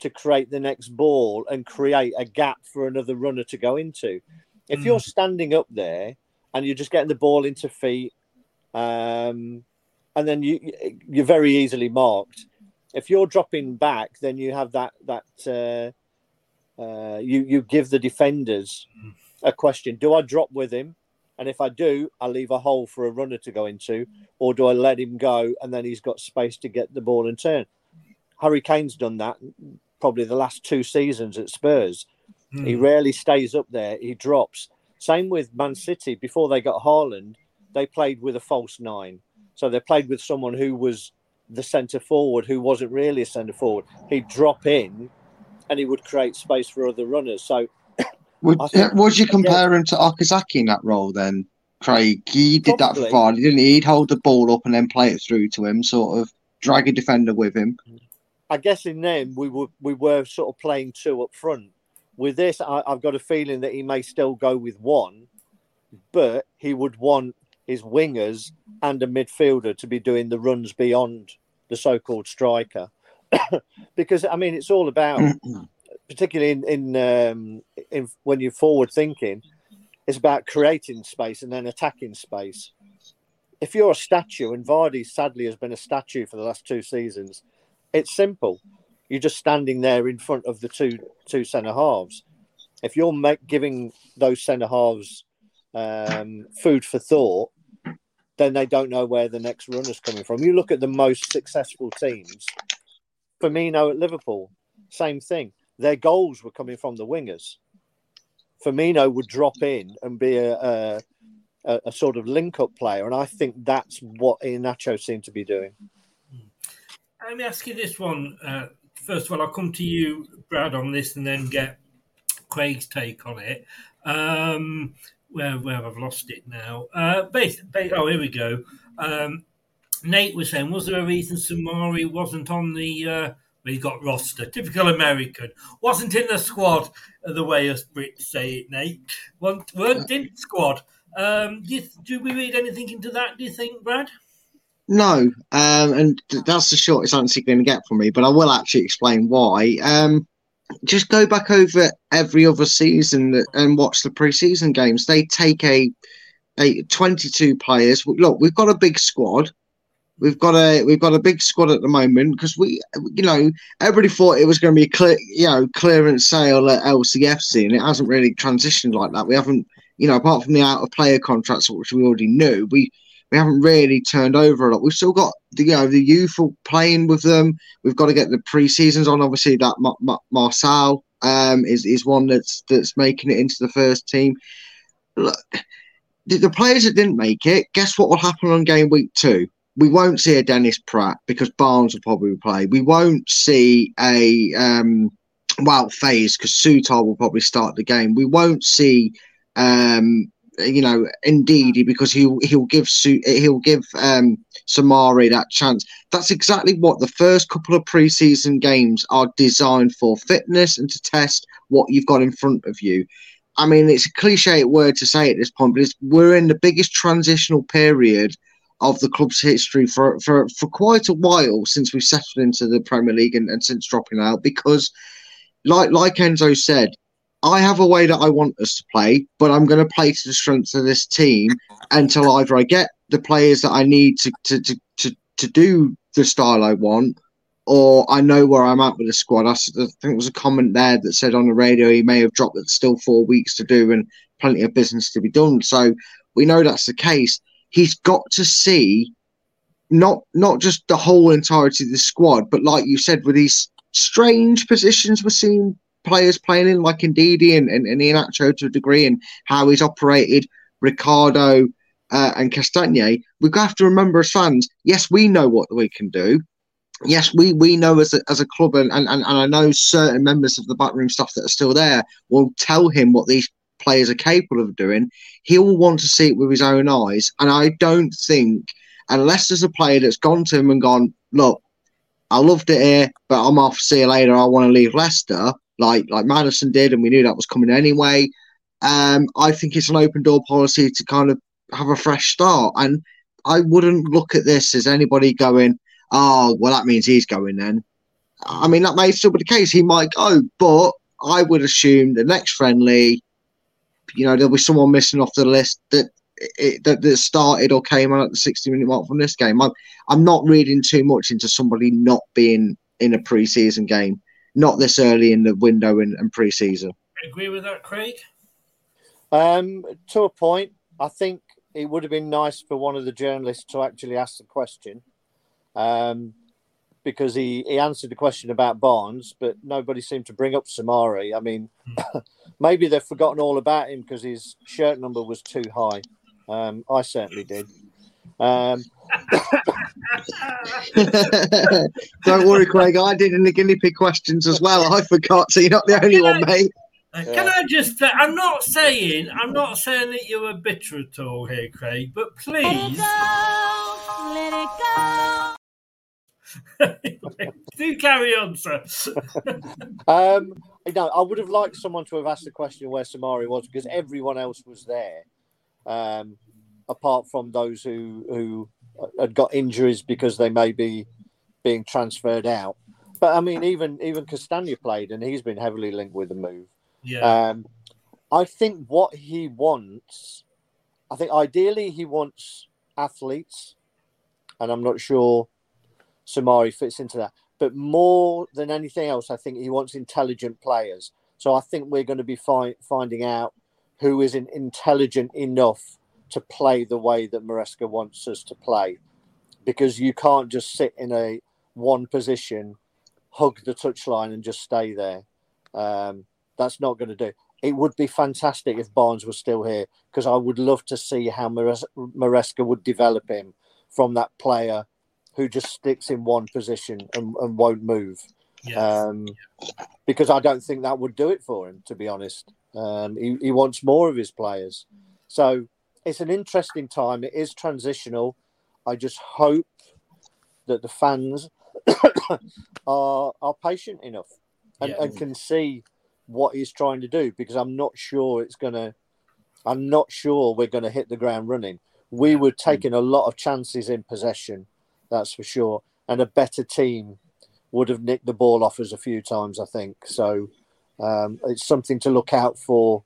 to create the next ball and create a gap for another runner to go into. If you're standing up there and you're just getting the ball into feet, um, and then you you're very easily marked. If you're dropping back, then you have that that uh, uh, you you give the defenders a question: Do I drop with him? And if I do, I leave a hole for a runner to go into, or do I let him go and then he's got space to get the ball and turn? Harry Kane's done that probably the last two seasons at Spurs. He hmm. rarely stays up there, he drops. Same with Man City. Before they got Haaland, they played with a false nine. So they played with someone who was the centre forward who wasn't really a centre forward. He'd drop in and he would create space for other runners. So [coughs] Would, think- uh, would you compare him to Okazaki in that role then, Craig? He did that for Probably. Vardy, didn't he? He'd hold the ball up and then play it through to him, sort of drag a defender with him. I guess in them we were we were sort of playing two up front. With this, I, I've got a feeling that he may still go with one, but he would want his wingers and a midfielder to be doing the runs beyond the so-called striker, [coughs] because I mean it's all about, [clears throat] particularly in in, um, in when you're forward thinking, it's about creating space and then attacking space. If you're a statue, and Vardy sadly has been a statue for the last two seasons, it's simple. You're just standing there in front of the two two centre halves. If you're make, giving those centre halves um, food for thought, then they don't know where the next runner's coming from. You look at the most successful teams. Firmino at Liverpool, same thing. Their goals were coming from the wingers. Firmino would drop in and be a, a, a, sort of link-up player, and I think that's what Iheanacho seemed to be doing. Let me ask you this one. Uh, first of all, I'll come to you, Brad, on this and then get Craig's take on it. Um, where, where I've lost it now. Uh, base, base, oh, here we go. Um, Nate was saying, was there a reason Soumaré wasn't on the. Uh, well, he got roster. Typical American. Wasn't in the squad, uh, the way us Brits say it, Nate. Weren't, weren't in the squad. Um, do, you, do we read anything into that, do you think, Brad? No, um, and th- that's the shortest answer you're going to get from me, but I will actually explain why. Um, just go back over every other season and watch the preseason games. They take a, a 22 players. Look, we've got a big squad. We've got a we've got a big squad at the moment because we, you know, everybody thought it was going to be a clear, you know, clearance sale at LCFC, and it hasn't really transitioned like that. We haven't, you know, apart from the out of player contracts, which we already knew, we we haven't really turned over a lot. We've still got the you know the youthful playing with them. We've got to get the pre seasons on. Obviously, that Ma- Ma- Marçal um, is is one that's that's making it into the first team. Look, the, the players that didn't make it, guess what will happen on game week two? We won't see a Dennis Praet because Barnes will probably play. We won't see a um, Wout Faes because Souttar will probably start the game. We won't see um, you know, Ndidi, because he'll he'll give Su- he'll give um, Soumaré that chance. That's exactly what the first couple of preseason games are designed for: fitness and to test what you've got in front of you. I mean, it's a cliche word to say at this point, but we're in the biggest transitional period of the club's history for, for, for quite a while since we settled into the Premier League and, and since dropping out. Because, like like Enzo said, I have a way that I want us to play, but I'm going to play to the strengths of this team until either I get the players that I need to to to to, to do the style I want, or I know where I'm at with the squad. I, think there was a comment there that said on the radio he may have dropped it still four weeks to do and plenty of business to be done. So we know that's the case. He's got to see not not just the whole entirety of the squad, but like you said, with these strange positions we're seeing players playing in, like Ndidi and, and, and Iheanacho to a degree, and how he's operated Ricardo uh, and Castagne, we have to remember as fans, yes, we know what we can do. Yes, we, we know as a, as a club, and, and, and I know certain members of the backroom staff that are still there will tell him what these players are capable of doing. He will want to see it with his own eyes. And I don't think, unless there's a player that's gone to him and gone, look, I loved it here, but I'm off. See you later. I want to leave Leicester like like Maddison did, and we knew that was coming anyway. Um, I think it's an open door policy to kind of have a fresh start, and I wouldn't look at this as anybody going, "Oh, well, that means he's going." Then, I mean, that may still be the case. He might go, but I would assume the next friendly, you know, there'll be someone missing off the list that it, that, that started or came on at the 60 minute mark from this game. I'm, I'm not reading too much into somebody not being in a preseason game not this early in the window and, and pre-season. Agree with that, Craig? Um, to a point, I think it would have been nice for one of the journalists to actually ask the question, um, because he, he answered the question about Barnes, but nobody seemed to bring up Soumaré. I mean, [laughs] maybe they've forgotten all about him because his shirt number was too high. Um, I certainly did. Um, [laughs] [laughs] Don't worry, Craig. I did in the guinea pig questions as well. I forgot, so you're not the only one, mate. Uh, can I just? Uh, I'm not saying. I'm not saying that you are bitter at all here, Craig. But please. Let it go. Do carry on, sir. [laughs] um, no, I would have liked someone to have asked the question where Soumaré was because everyone else was there, um, apart from those who who had got injuries because they may be being transferred out. But I mean, even even Castagne played, and he's been heavily linked with the move. Yeah. Um, I think what he wants, I think ideally he wants athletes, and I'm not sure Soumaré fits into that. But more than anything else, I think he wants intelligent players. So I think we're going to be fi- finding out who is intelligent enough to play the way that Maresca wants us to play, because you can't just sit in a one position, hug the touchline, and just stay there. Um, that's not going to do. It would be fantastic if Barnes was still here because I would love to see how Maresca would develop him from that player who just sticks in one position and, and won't move. Yes. Um, because I don't think that would do it for him, to be honest. Um, he, he wants more of his players. So it's an interesting time. It is transitional. I just hope that the fans [coughs] are are patient enough and, yeah. and can see what he's trying to do because I'm not sure it's gonna. I'm not sure we're going to hit the ground running. We were taking a lot of chances in possession, that's for sure, and a better team would have nicked the ball off us a few times. I think so. Um, it's something to look out for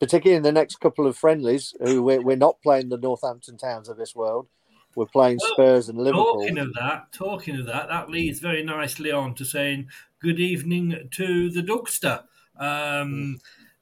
particularly in the next couple of friendlies, who we're, we're not playing the Northampton Towns of this world. We're playing Spurs and Liverpool. Talking of that, talking of that, that leads very nicely on to saying good evening to the Dugster. Um,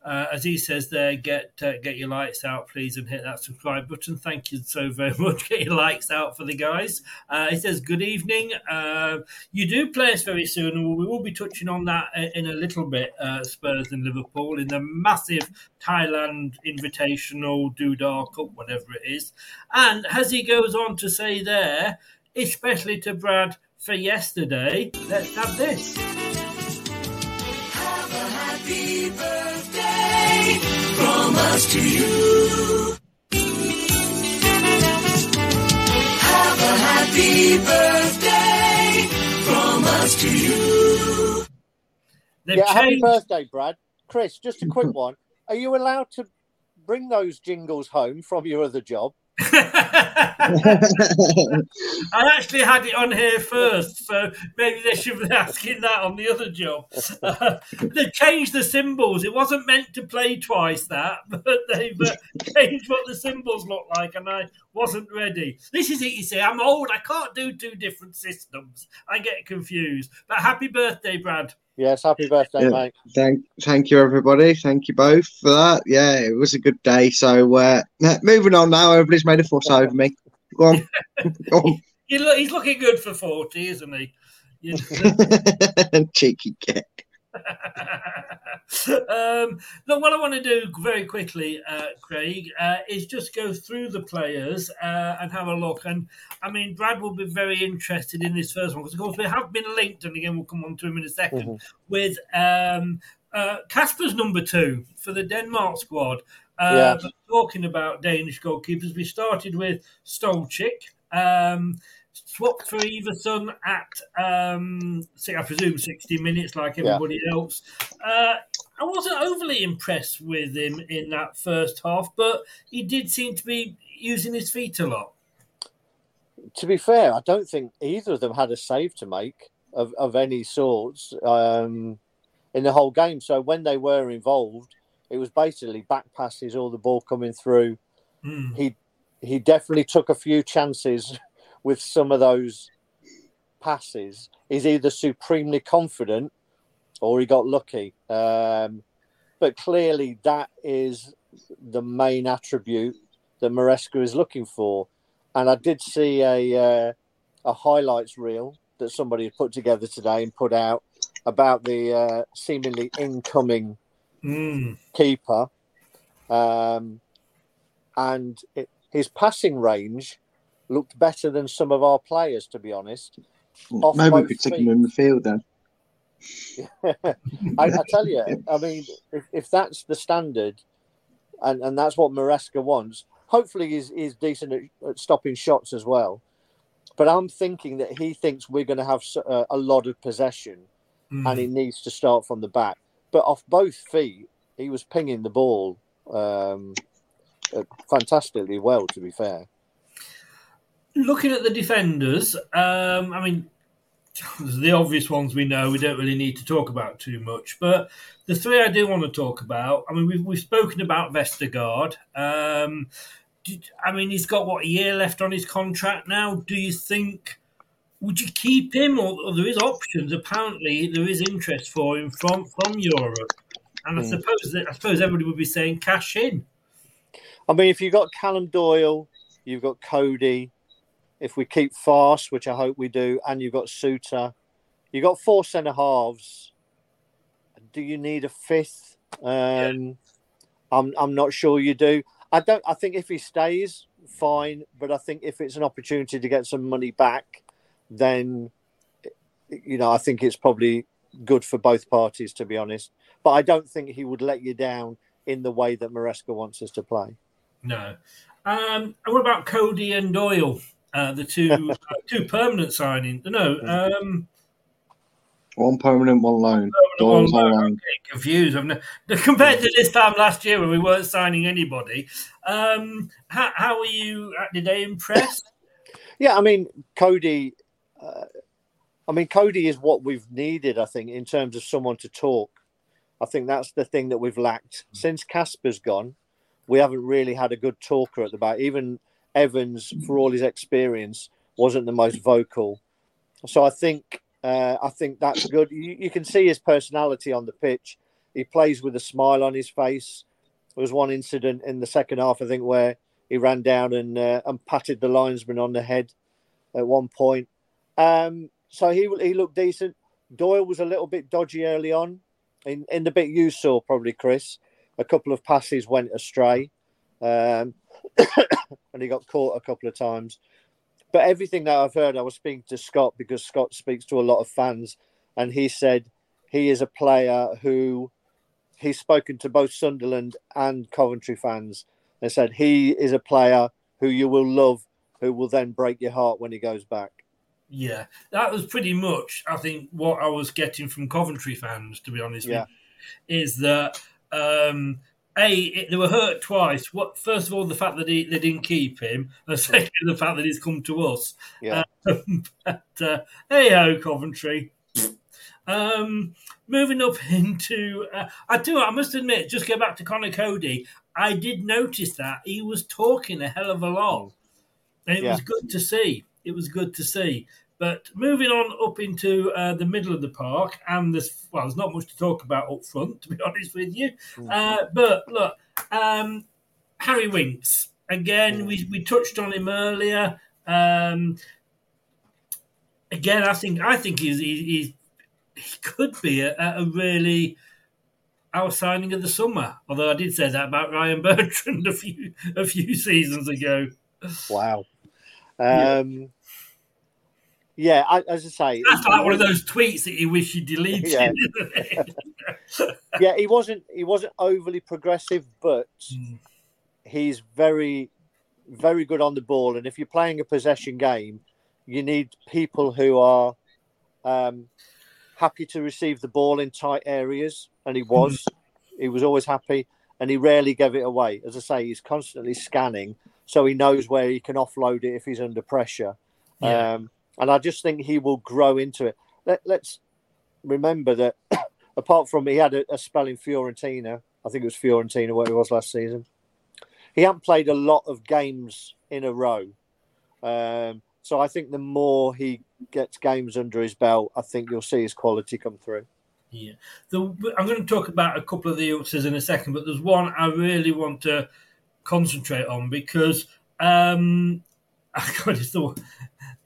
Uh, as he says there, get uh, get your lights out, please, and hit that subscribe button. Thank you so very [laughs] much. Get your lights out for the guys. Uh, he says, "Good evening. Uh, you do play us very soon, and we will be touching on that in a little bit. Uh, Spurs and Liverpool in the massive Thailand Invitational Dudar Cup, whatever it is." And as he goes on to say there, especially to Brad for yesterday, let's have this. From us to you. Have a happy birthday from us to you. They've yeah, happy birthday, Brad. Chris, just a quick [laughs] one. Are you allowed to bring those jingles home from your other job? I actually had it on here first, so maybe they should be asking that on the other job. Uh, [laughs] they changed the symbols. It wasn't meant to play twice, that, [laughs] but they've uh, changed what the symbols look like, and I wasn't ready. This is it, you see. I'm old. I can't do two different systems. I get confused. But happy birthday, Brad. Yes, happy birthday, Yeah. mate. Thank, thank you, everybody. Thank you both for that. Yeah, it was a good day. So, uh, moving on now. Everybody's made a fuss over me. Go on. [laughs] Go He look, he's looking good for 40, isn't he? [laughs] Cheeky git. Um, look, what I want to do very quickly, uh, Craig, uh, is just go through the players uh, and have a look. And I mean, Brad will be very interested in this first one because, of course, we have been linked, and again, we'll come on to him in a 2nd with um, uh, Kasper's number two for the Denmark squad. Uh, Yeah. talking about Danish goalkeepers, we started with Stolarczyk. Um, swapped for Iversen at, um, say, I presume, 60 minutes, like Yeah. everybody else. Uh, I wasn't overly impressed with him in that first half, but he did seem to be using his feet a lot. To be fair, I don't think either of them had a save to make of, of any sorts um, in the whole game. So when they were involved, it was basically back passes, all the ball coming through. Mm. He he definitely took a few chances with some of those passes. He's either supremely confident or he got lucky. Um, but clearly, that is the main attribute that Maresca is looking for. And I did see a uh, a highlights reel that somebody had put together today and put out about the uh, seemingly incoming Mm. keeper, um, and it, his passing range looked better than some of our players, to be honest. Off Maybe we both could stick feet. him in the field then. [laughs] I, I tell you, I mean, if, if that's the standard, and, and that's what Maresca wants, hopefully he's, he's decent at, at stopping shots as well. But I'm thinking that he thinks we're going to have s- uh, a lot of possession, Mm. and he needs to start from the back. But off both feet, he was pinging the ball um, uh, fantastically well. To be fair, Looking at the defenders, um, I mean, [sighs] the obvious ones we know we don't really need to talk about too much. But the three I do want to talk about, I mean, we've, we've spoken about Vestergaard. Um, did, I mean, he's got what a year left on his contract now. Do you think? Would you keep him, or, or there is options? Apparently, there is interest for him from from Europe, and I Hmm. suppose that, I suppose everybody would be saying cash in. I mean, if you've got Callum Doyle, you've got Coady. If we keep Faes, which I hope we do, and you've got Souttar, you've got four centre halves. Do you need a fifth? Um, I'm I'm not sure you do. I don't. I think if he stays, fine. But I think if it's an opportunity to get some money back, then you know I think it's probably good for both parties, to be honest. But I don't think he would let you down in the way that Maresca wants us to play. No. Um, and what about Coady and Doyle? Uh, the two uh, two permanent signings. No, um, One permanent, one loan. one loan. I'm loan. confused. I'm not, [laughs] compared to this time last year when we weren't signing anybody. Um, how, how were you? uh, Did they impress? [laughs] Yeah, I mean Coady. Uh, I mean Coady is what we've needed. I think in terms of someone to talk. I think that's the thing that we've lacked since Kasper's gone. We haven't really had a good talker at the back. Even Evans, for all his experience, wasn't the most vocal. So I think uh, I think that's good. You, you can see his personality on the pitch. he plays with a smile on his face. There was one incident in the second half, I think, where he ran down and uh, and patted the linesman on the head at one point. Um, so he he looked decent. Doyle was a little bit dodgy early on. In in the bit you saw, probably Chris, a couple of passes went astray, um, [coughs] and he got caught a couple of times. But everything that I've heard, I was speaking to Scott because Scott speaks to a lot of fans, and he said he is a player who he's spoken to both Sunderland and Coventry fans and said he is a player who you will love, who will then break your heart when he goes back. Yeah, that was pretty much, I think, what I was getting from Coventry fans, to be honest Yeah. with you, is that um, a it, they were hurt twice. What first of all, the fact that he, they didn't keep him, and [laughs] second, the fact that he's come to us. Yeah. Um, [laughs] but uh, hey ho, Coventry. Um, moving up [laughs] into, uh, I do. I must admit, just go back to Conor Coady. I did notice that he was talking a hell of a lot, and it was good to see. It was good to see. But moving on up into uh, the middle of the park, and there's well, there's not much to talk about up front, [laughs] to be honest with you. Uh, but look, um, Harry Winks again. We we touched on him earlier. Um, again, I think I think he's he, he's he could be a, a really our signing of the summer. Although I did say that about Ryan [laughs] Bertrand a few a few seasons ago. Wow. Um, yeah, I, as I say, That's like one of those tweets that you wish you deleted. Yeah. [laughs] yeah, he wasn't he wasn't overly progressive, but he's very very good on the ball. And if you're playing a possession game, you need people who are um, happy to receive the ball in tight areas, and he was. He was always happy, and he rarely gave it away. As I say, he's constantly scanning, so he knows where he can offload it if he's under pressure. Yeah. Um, and I just think he will grow into it. Let, let's remember that [coughs] apart from he had a, a spell in Fiorentina, I think it was Fiorentina where he was last season. He hadn't played a lot of games in a row. Um, so I think the more he gets games under his belt, I think you'll see his quality come through. Yeah, the, I'm going to talk about a couple of the youngsters in a second, but there's one I really want to concentrate on because um, God, it's the,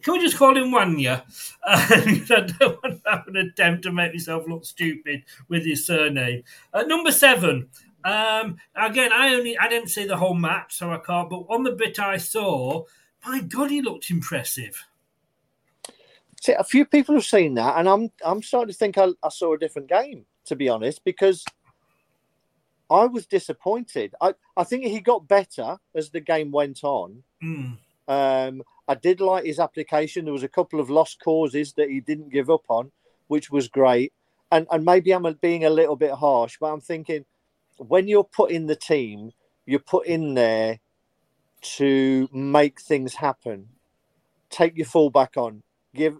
can we just call him Wanya? [laughs] Uh, I don't want to have an attempt to make myself look stupid with his surname. Uh, number seven. Um, again, I only I didn't see the whole match, so I can't. But on the bit I saw, my God, he looked impressive. See, a few people have seen that, and I'm I'm starting to think I, I saw a different game, to be honest, because I was disappointed. I, I think he got better as the game went on. Mm. Um, I did like his application. There was a couple of lost causes that he didn't give up on, which was great. And and maybe I'm being a little bit harsh, but I'm thinking when you're put in the team, you're put in there to make things happen. Take your fullback on, give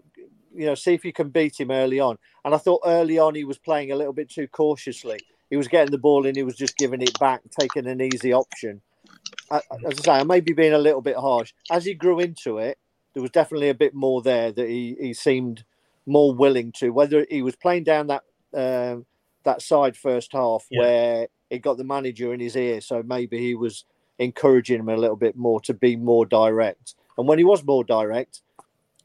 you know, see if you can beat him early on. And I thought early on he was playing a little bit too cautiously. He was getting the ball in, he was just giving it back, taking an easy option. I, as I say, I may be being a little bit harsh. As he grew into it, there was definitely a bit more there that he, he seemed more willing to. Whether he was playing down that um, that side first half Yeah. where it got the manager in his ear, so maybe he was encouraging him a little bit more to be more direct. And when he was more direct,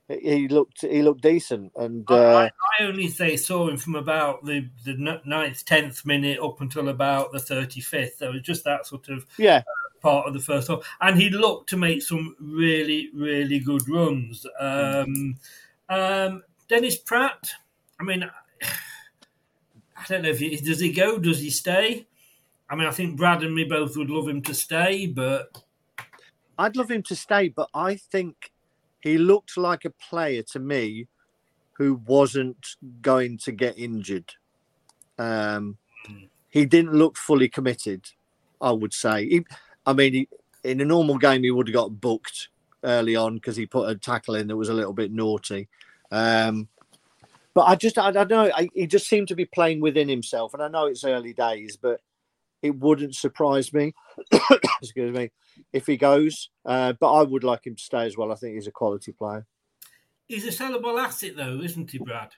he looked he looked decent. And I, uh, I, I only say saw him from about the the ninth, tenth minute up until about the thirty fifth. There was just that sort of yeah, part of the first half, and he looked to make some really, really good runs. Um, um, Dennis Praet. I mean, [sighs] I don't know if he does he go, does he stay? I mean, I think Brad and me both would love him to stay, but I'd love him to stay, but I think he looked like a player to me who wasn't going to get injured. Um, he didn't look fully committed. I would say. He, I mean, he, in a normal game, he would have got booked early on because he put a tackle in that was a little bit naughty. Um, but I just, I, I don't know. I, he just seemed to be playing within himself, and I know it's early days, but it wouldn't surprise me. [coughs] excuse me, if he goes. Uh, but I would like him to stay as well. I think he's a quality player. he's a sellable asset, though, isn't he, Brad?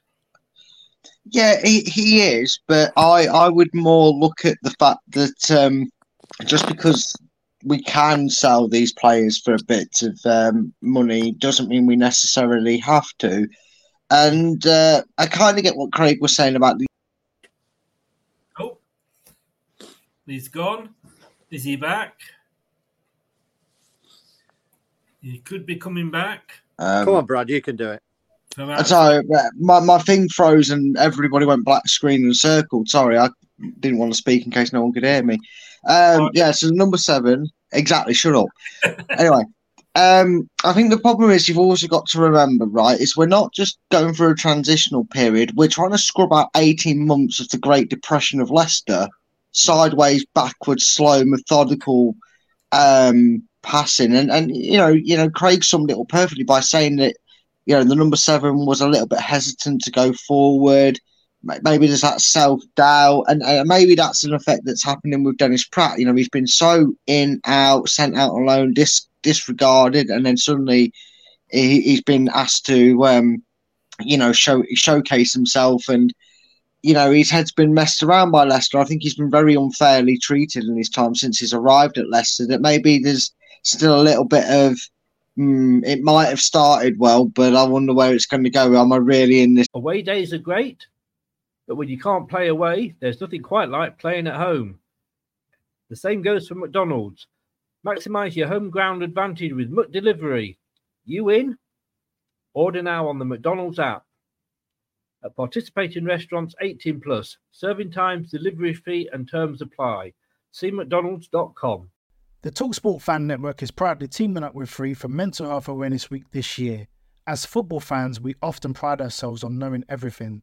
Yeah, he, he is, but I, I would more look at the fact that um, just because we can sell these players for a bit of um, money doesn't mean we necessarily have to. And uh, I kind of get what Craig was saying about the. Oh, he's gone. Is he back? He could be coming back. Um, Come on, Brad, you can do it. From I'm Sorry, uh, my, my thing froze and everybody went black screen and circled. Sorry, I didn't want to speak in case no one could hear me. Um, yeah, so number seven, exactly. Shut up. [laughs] anyway, um, I think the problem is you've also got to remember, right? Is we're not just going through a transitional period. We're trying to scrub out eighteen months of the Great Depression of Leicester, sideways, backwards, slow, methodical um, passing, and and you know, you know, Craig summed it up perfectly by saying that you know the number seven was a little bit hesitant to go forward. May- Maybe there's that self doubt, and uh, maybe that's an effect that's happening with Dennis Praet. You know, he's been so in, out, sent out alone, dis- disregarded, and then suddenly he, he's been asked to, um, you know, show showcase himself, and you know his head's been messed around by Leicester. I think he's been very unfairly treated in his time since he's arrived at Leicester. That maybe there's still a little bit of. Mm, it might have started well, but I wonder where it's going to go. Am I really in this? Away days are great, but when you can't play away, there's nothing quite like playing at home. The same goes for McDonald's. Maximize your home ground advantage with McDelivery. You in? Order now on the McDonald's app. At participating restaurants 18 plus, serving times, delivery fee, and terms apply. See McDonald's.com. The Talksport Fan Network is proudly teaming up with Free for Mental Health Awareness Week this year. As football fans, we often pride ourselves on knowing everything,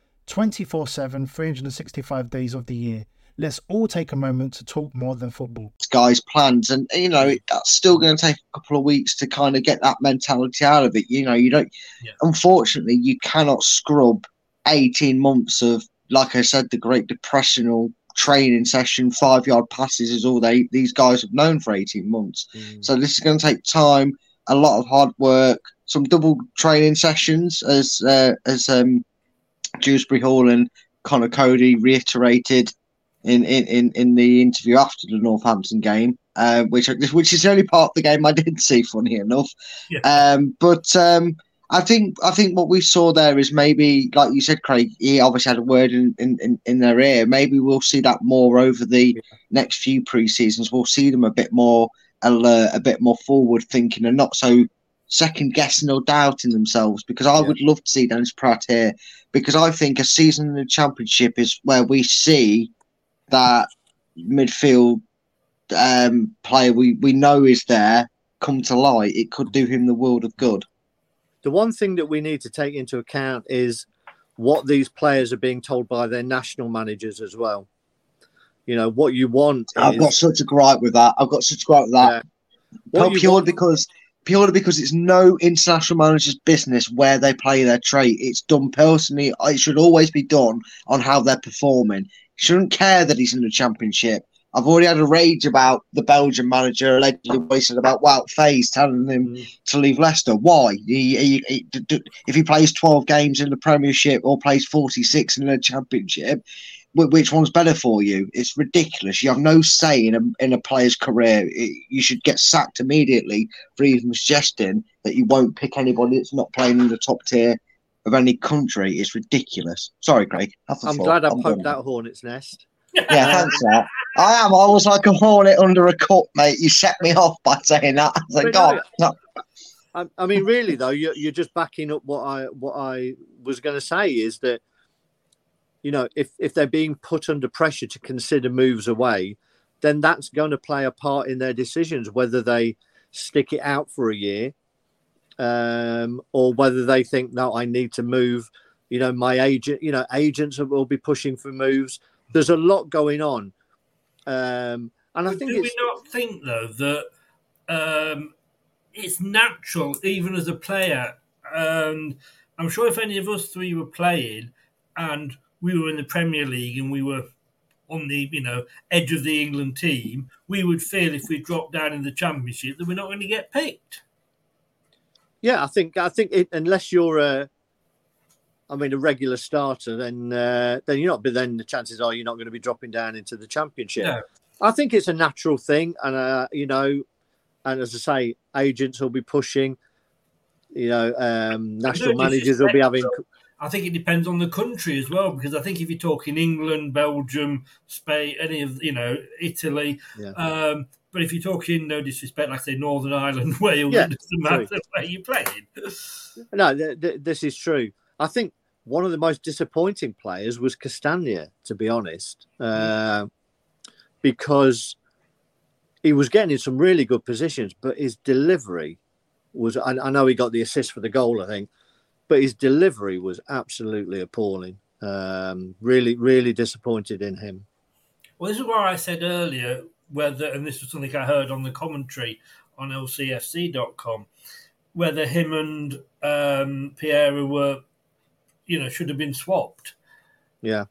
24 7, 365 days of the year. Let's all take a moment to talk more than football. guys' plans, and you know that's still going to take a couple of weeks to kind of get that mentality out of it. You know, you don't. Unfortunately, you cannot scrub eighteen months of, like I said, the Great Depressional training session. Five yard passes is all they these guys have known for eighteen months. So this is going to take time, a lot of hard work, some double training sessions, as uh, as um, Dewsbury Hall and Conor Coady reiterated in, in, in, in the interview after the Northampton game, uh, which which is the only part of the game I didn't see, funny enough. Um, but um, I think I think what we saw there is maybe, like you said, Craig, he obviously had a word in, in, in, their ear. Maybe we'll see that more over the next few pre seasons. We'll see them a bit more alert, a bit more forward thinking, and not so second guessing or doubting themselves. Because I would love to see Dennis Praet here, because I think a season in the Championship is where we see that midfield um, player we, we know is there come to light. It could do him the world of good. The one thing that we need to take into account is what these players are being told by their national managers as well. You know, what you want I've is got such a gripe with that. I've got such a gripe with that. What Pure- because purely because it's no international manager's business where they play their trade. It's done personally. It should always be done on how they're performing. Shouldn't care that he's in the championship. I've already had a rage about the Belgian manager allegedly wasted about Wout Faes telling him mm. to leave Leicester. Why? He, he, he, if he plays 12 games in the Premiership or plays 46 in the Championship, which one's better for you? It's ridiculous. You have no say in a, in a player's career. It- you should get sacked immediately for even suggesting that you won't pick anybody that's not playing in the top tier of any country. It's ridiculous. Sorry, Craig. I'm glad I I'm poked that hornet's nest. Yeah, thanks that. I am. I was like a hornet under a cup, mate. You set me off by saying that. I was like, God, no. I, I mean, really though, you're, you're just backing up what I what I was going to say is that you know if if they're being put under pressure to consider moves away, then that's going to play a part in their decisions whether they stick it out for a year um, or whether they think no, I need to move. You know, my agent, you know, agents will be pushing for moves. there's a lot going on, um, and I But think do we not think though that um, it's natural, even as a player? And I'm sure if any of us three were playing, and we were in the Premier League, and we were on the you know edge of the England team, we would feel if we dropped down in the Championship that we're not going to get picked. yeah. I think I think it, unless you're a, I mean, a regular starter, then uh, then you're not. But then the chances are you're not going to be dropping down into the Championship. No. I think it's a natural thing, and uh, you know, and as I say, agents will be pushing. You know, um, national managers will be having. I think it depends on the country as well, because I think if you're talking England, Belgium, Spain, any of you know Italy, Yeah. um, but if you're talking no disrespect, like say Northern Ireland, [laughs] Wales, Yeah, it doesn't matter true. where you're playing. [laughs] No, th- th- this is true. I think one of the most disappointing players was Castagne, to be honest, uh, because he was getting in some really good positions, but his delivery was. I, I know he got the assist for the goal, I think, but his delivery was absolutely appalling. Um, really, really disappointed in him. Well, this is why I said earlier whether, and this was something I heard on the commentary on LCFC.com, whether him and um, Pierre were, you know, should have been swapped. Yeah.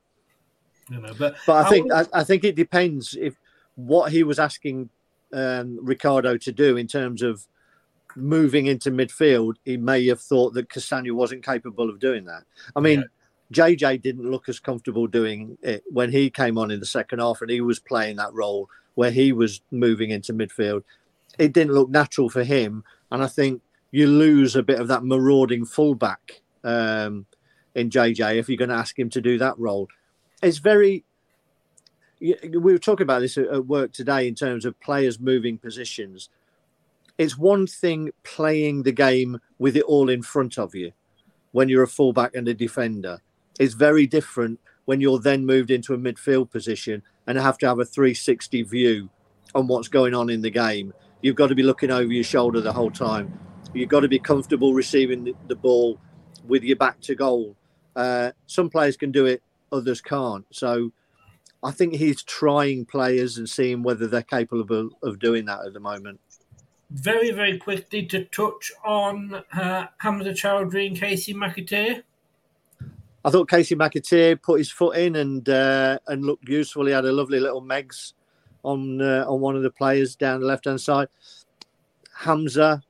You know, but But I think I, I think it depends if what he was asking um, Ricardo to do in terms of moving into midfield. He may have thought that Castagne wasn't capable of doing that. I mean, JJ didn't look as comfortable doing it when he came on in the second half and he was playing that role where he was moving into midfield. It didn't look natural for him, and I think you lose a bit of that marauding fullback um, in JJ if you're going to ask him to do that role. It's very we were talking about this at work today in terms of players moving positions. It's one thing playing the game with it all in front of you when you're a fullback and a defender. It's very different when you're then moved into a midfield position and have to have a 360 view on what's going on in the game. You've got to be looking over your shoulder the whole time. You've got to be comfortable receiving the, ball with your back to goal. Uh, some players can do it, others can't. So I think he's trying players and seeing whether they're capable of doing that at the moment. Very, very quickly to touch on uh, Hamza Choudhury and Kasey McAteer. I thought Kasey McAteer put his foot in and uh, and looked useful. He had a lovely little Megs on uh, on one of the players down the left hand side. Hamza,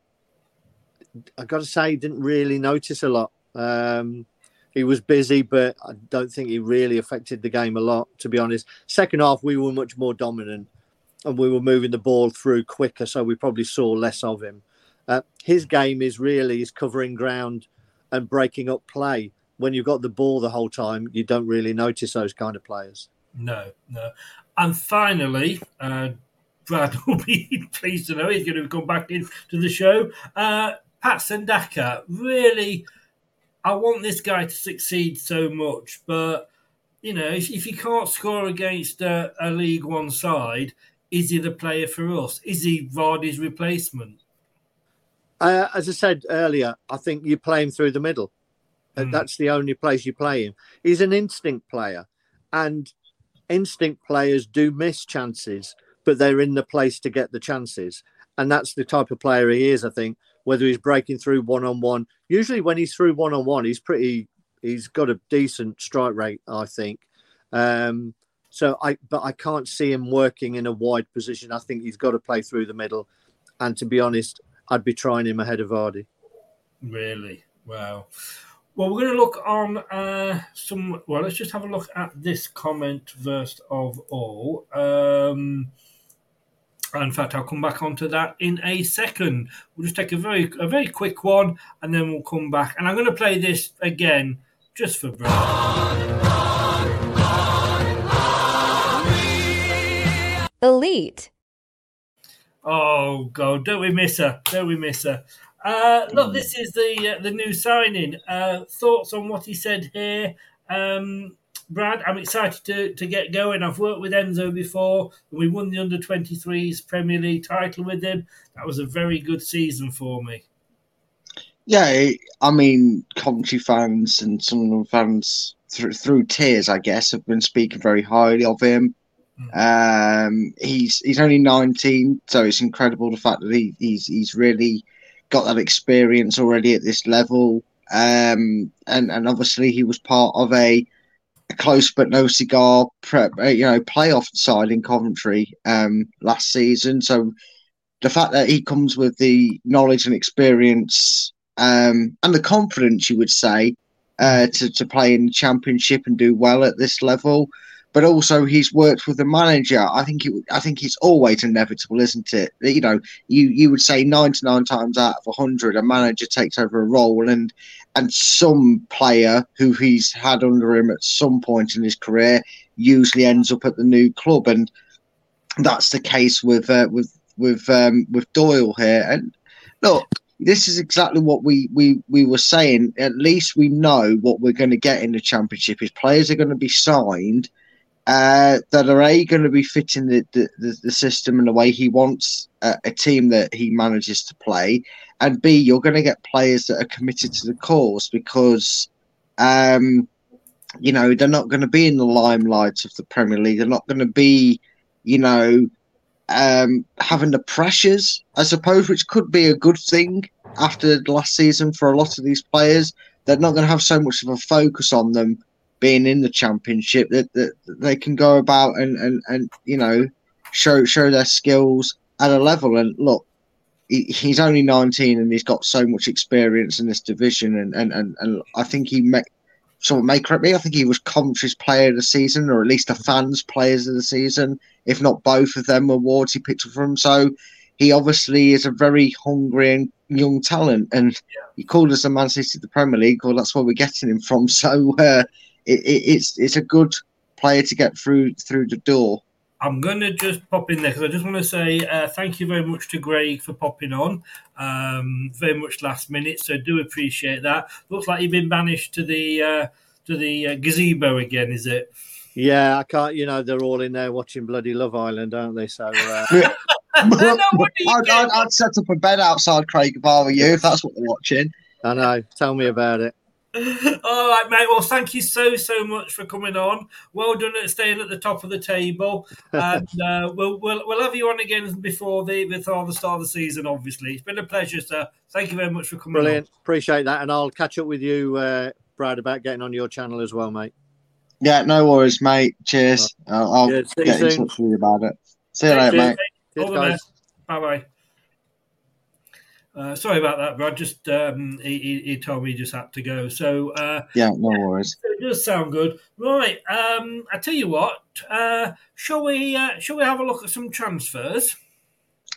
I got to say, didn't really notice a lot. Um, he was busy, but I don't think he really affected the game a lot. To be honest, second half we were much more dominant and we were moving the ball through quicker, so we probably saw less of him. Uh, his game is really is covering ground and breaking up play. When you've got the ball the whole time, you don't really notice those kind of players. No, no. And finally, uh, Brad [laughs] will be pleased to know he's going to come back into the show. Uh, Patson Daka, really, I want this guy to succeed so much, but you know, if, if he can't score against a League One side, is he the player for us? Is he Vardy's replacement? Uh, as I said earlier, I think you play him through the middle. Uh, That's the only place you play him. He's an instinct player, and instinct players do miss chances, but they're in the place to get the chances. And that's the type of player he is, I think. Whether he's breaking through one on one, usually when he's through one on one, he's pretty. He's got a decent strike rate, I think. Um, so I, but I can't see him working in a wide position. I think he's got to play through the middle. And to be honest, I'd be trying him ahead of Vardy. Really? Wow. Well, we're going to look on uh, some. Well, let's just have a look at this comment first of all. Um, in fact, I'll come back onto that in a second. We'll just take a very, a very quick one, and then we'll come back. And I'm going to play this again, just for Brad. Elite. Oh God, don't we miss her? Don't we miss her? Uh, look, this is the uh, the new signing. Uh, thoughts on what he said here, um, Brad? I'm excited to, to get going. I've worked with Enzo before, and we won the under 23s Premier League title with him. That was a very good season for me. Yeah, I mean, Coventry fans and some of Sunderland fans through through tears, I guess, have been speaking very highly of him. Um, he's he's only 19, so it's incredible the fact that he, he's he's really got that experience already at this level. Um, and and obviously he was part of a, a close but no cigar, prep, uh, you know, playoff side in Coventry um, last season. So the fact that he comes with the knowledge and experience um, and the confidence, you would say, uh, to to play in the championship and do well at this level but also he's worked with the manager. I think it, I think it's always inevitable, isn't it? You know, you you would say ninety nine times out of hundred, a manager takes over a role, and and some player who he's had under him at some point in his career usually ends up at the new club, and that's the case with uh, with with um, with Doyle here. And look, this is exactly what we we we were saying. At least we know what we're going to get in the championship. is players are going to be signed uh, that are a going to be fitting the, the, the, system and the way he wants uh, a team that he manages to play, and b you're going to get players that are committed to the cause because, um, you know, they're not going to be in the limelight of the Premier League. They're not going to be, you know, um, having the pressures, I suppose, which could be a good thing after last season for a lot of these players. They're not going to have so much of a focus on them being in the championship that, that, they can go about and, and, and you know show show their skills at a level. And look he, he's only 19 and he's got so much experience in this division. And and, and, and I think he may someone may correct me I think he was Coventry's player of the season or at least the fans players of the season if not both of them awards he picked up from. So he obviously is a very hungry and young talent. And yeah. he called us the Man City of the Premier League. Well that's where we're getting him from. [laughs] So uh, it, it, it's it's a good player to get through through the door. I'm going to just pop in there because I just want to say uh, thank you very much to Greg for popping on. Um, very much last minute, so do appreciate that. Looks like you've been banished to the uh, to the uh, gazebo again, is it? Yeah, I can't. You know, they're all in there watching bloody Love Island, aren't they? So. Uh... [laughs] [laughs] I'd, I'd, I'd, set up a bed outside Craig if I were you, if that's what they're watching. I know. Tell me about it. [laughs] All right, mate. Well, thank you so so much for coming on. Well done at staying at the top of the table, and [laughs] uh, we'll, we'll we'll have you on again before the before the start of the season. Obviously, it's been a pleasure, sir. Thank you very much for coming. Brilliant. On. Appreciate that, and I'll catch up with you, uh, Brad, about getting on your channel as well, mate. Yeah, no worries, mate. Cheers. I'll, I'll get in touch with you about it. See you later, mate. Cheers, guys. Bye bye. Uh, sorry about that, Brad. Just um, he, he, told me he just had to go. So uh, yeah, no worries. It does sound good, right? Um, I tell you what. Uh, shall we? Uh, shall we have a look at some transfers?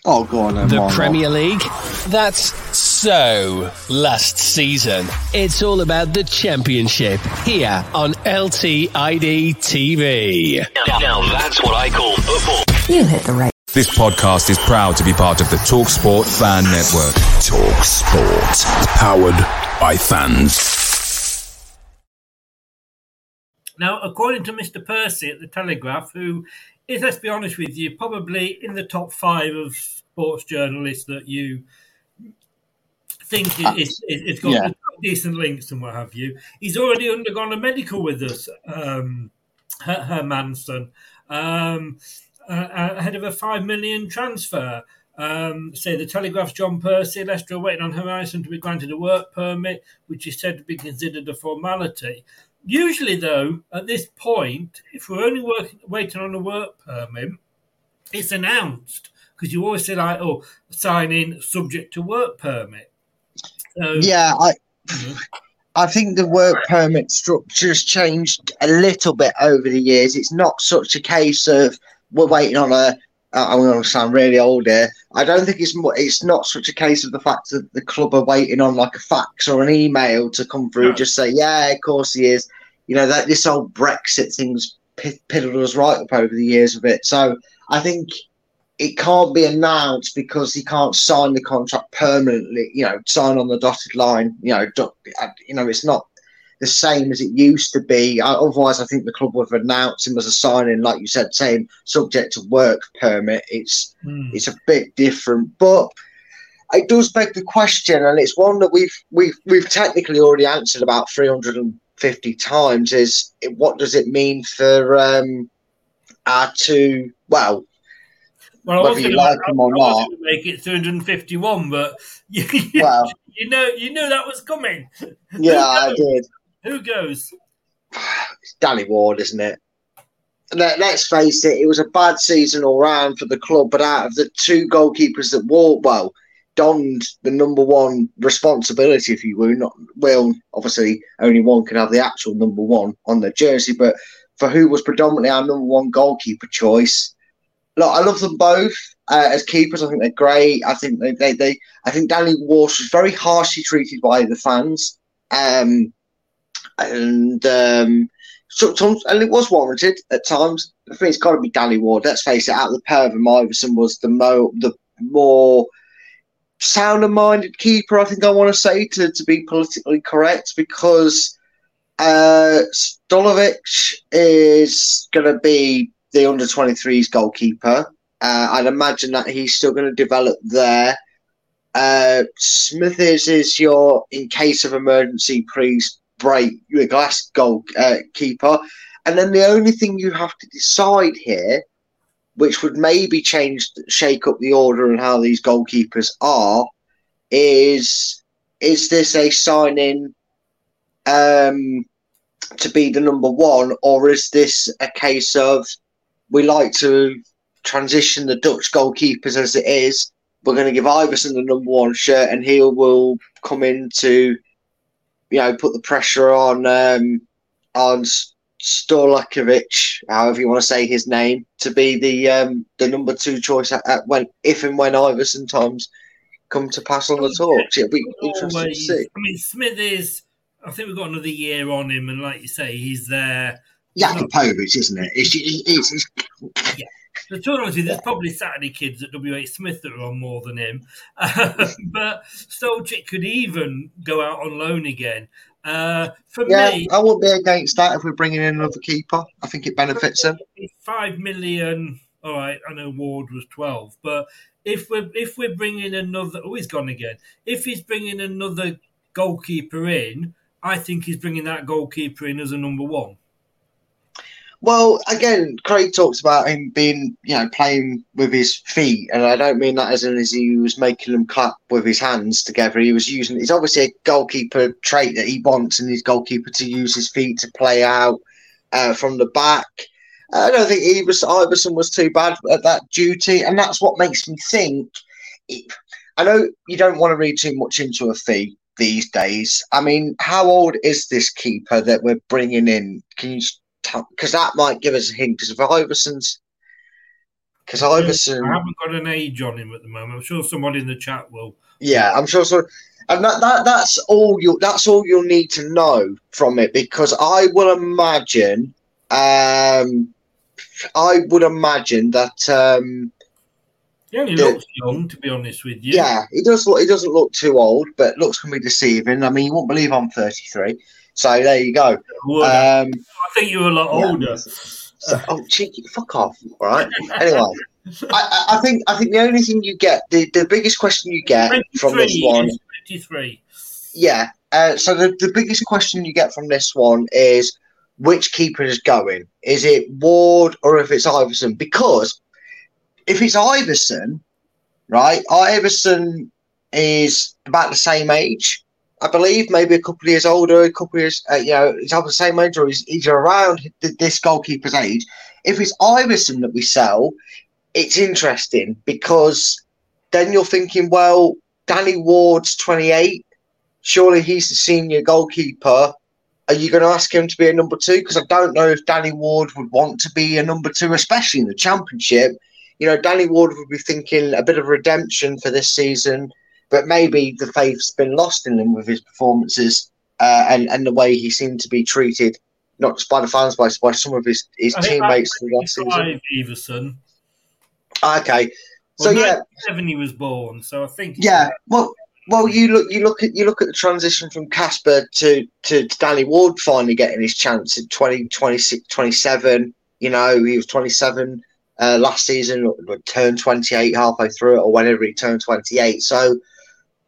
Oh, go on. Then, the Premier League. That's so last season. It's all about the Championship here on LTID TV. Now, now that's what I call football. You hit the right. This podcast is proud to be part of the TalkSport Fan Network. TalkSport, powered by fans. Now, according to Mr. Percy at the Telegraph, who is, let's be honest with you, probably in the top five of sports journalists that you think uh, is, is, got yeah. decent links and what have you, he's already undergone a medical with us, um, her, Hermansen. Um, uh, ahead of a five million transfer. Um, say the Telegraph's John Percy, Leicester are waiting on Hermansen to be granted a work permit, which is said to be considered a formality. Usually, though, at this point, if we're only working, waiting on a work permit, it's announced because you always say like, "Oh, sign in subject to work permit." So, yeah, I. Mm-hmm. I think the work permit structure has changed a little bit over the years. It's not such a case of we're waiting on a. Uh, I'm going to sound really old here. I don't think it's it's not such a case of the fact that the club are waiting on like a fax or an email to come through. No. Just say, yeah, of course he is. You know that this old Brexit thing's piddled us right up over the years of it. So I think it can't be announced because he can't sign the contract permanently. You know, sign on the dotted line. You know, uh, you know, it's not the same as it used to be. Otherwise, I think the club would have announced him as a signing, like you said, saying subject to work permit. It's mm. it's a bit different, but it does beg the question, and it's one that we've we've we've technically already answered about 350 times is what does it mean for um, our two? Well, Well, I whether you like them or not. make it 351, but you, [laughs] Well. you know, you knew that was coming. Yeah, I did. Who goes? It's Danny Ward, isn't it? Let, let's face it, it was a bad season all round for the club. But out of the two goalkeepers that wore well, donned the number one responsibility, if you will, not will obviously only one can have the actual number one on their jersey, but for who was predominantly our number one goalkeeper choice. Look, I love them both uh, as keepers. I think they're great. I think they, they, they I think Danny Walsh was very harshly treated by the fans. Um, and um, sometimes, and it was warranted at times. I think it's got to be Danny Ward. Let's face it, out of the pair of them, Iversen was the mo the more sounder-minded keeper. I think I want to say to to be politically correct because uh, Stolovic is going to be the under 23s goalkeeper. Uh, I'd imagine that he's still going to develop there. Uh, Smithies is your in case of emergency, please break your glass goal uh, keeper. And then the only thing you have to decide here, which would maybe change, shake up the order and how these goalkeepers are, is is this a sign in um, to be the number one, or is this a case of we like to transition the Dutch goalkeepers as it is? We're going to give Iversen the number one shirt, and he will come in to, you know, put the pressure on um, on Stolakovic, however you want to say his name, to be the um, the number two choice at, at when if and when Iversen times come to pass on the torch. It'll be interesting to see. I mean, Smithies. I think we've got another year on him, and like you say, he's there. Jakupovic, isn't it? It's, it's, it's, The truth honestly, there's probably Saturday kids at WH Smith that are on more than him. [laughs] but Stolchik could even go out on loan again. Uh, for yeah, me, I wouldn't be against that if we're bringing in another keeper. I think it benefits him. five million. All right, I know Ward was twelve, but if we're if we're bringing another, oh, he's gone again. If he's bringing another goalkeeper in, I think he's bringing that goalkeeper in as a number one. Well, again, Craig talks about him being, you know, playing with his feet, and I don't mean that as in as he was making them clap with his hands together. He was using. It's obviously a goalkeeper trait that he wants in his goalkeeper to use his feet to play out uh, from the back. I don't think Iversen, Iversen was too bad at that duty, and that's what makes me think. I know you don't want to read too much into a fee these days. I mean, how old is this keeper that we're bringing in? Can you? Because that might give us a hint. Because if Iversen's, because Iversen, I haven't got an age on him at the moment. I'm sure somebody in the chat will. yeah, I'm sure. So, and that, that that's all you. That's all you'll need to know from it. Because I will imagine, um, I would imagine that. Um, yeah, He looks young, to be honest with you. Yeah, he does. Look, he doesn't look too old, but looks can be deceiving. I mean, you won't believe I'm 33. So there you go. Um, I think you're a lot yeah. older. so, oh, cheeky, fuck off. All right. Anyway, I, I, think I think the only thing you get, the, the biggest question you get from this one, he's 23. yeah. Uh, so the, the biggest question you get from this one is which keeper is going? Is it Ward or if it's Iversen? Because if it's Iversen, right? Iversen is about the same age, I believe, maybe a couple of years older, a couple of years, uh, you know, he's either the same age or he's, he's around this goalkeeper's age. If it's Iversen that we sell, it's interesting because then you're thinking, well, Danny Ward's 28. Surely he's the senior goalkeeper. Are you going to ask him to be a number two? Because I don't know if Danny Ward would want to be a number two, especially in the championship. You know, Danny Ward would be thinking a bit of redemption for this season, but maybe the faith's been lost in him with his performances uh, and and the way he seemed to be treated, not just by the fans, but by some of his, his teammates last season. 25, Iversen. Okay, so Well, yeah, 97 he was born, so I think. yeah. Well, well, you look, you look at you look at the transition from Kasper to, to to Danny Ward finally getting his chance in 20, 26, 27. You know, he was twenty seven uh, last season, turned twenty eight halfway through it, or whenever he turned twenty eight. So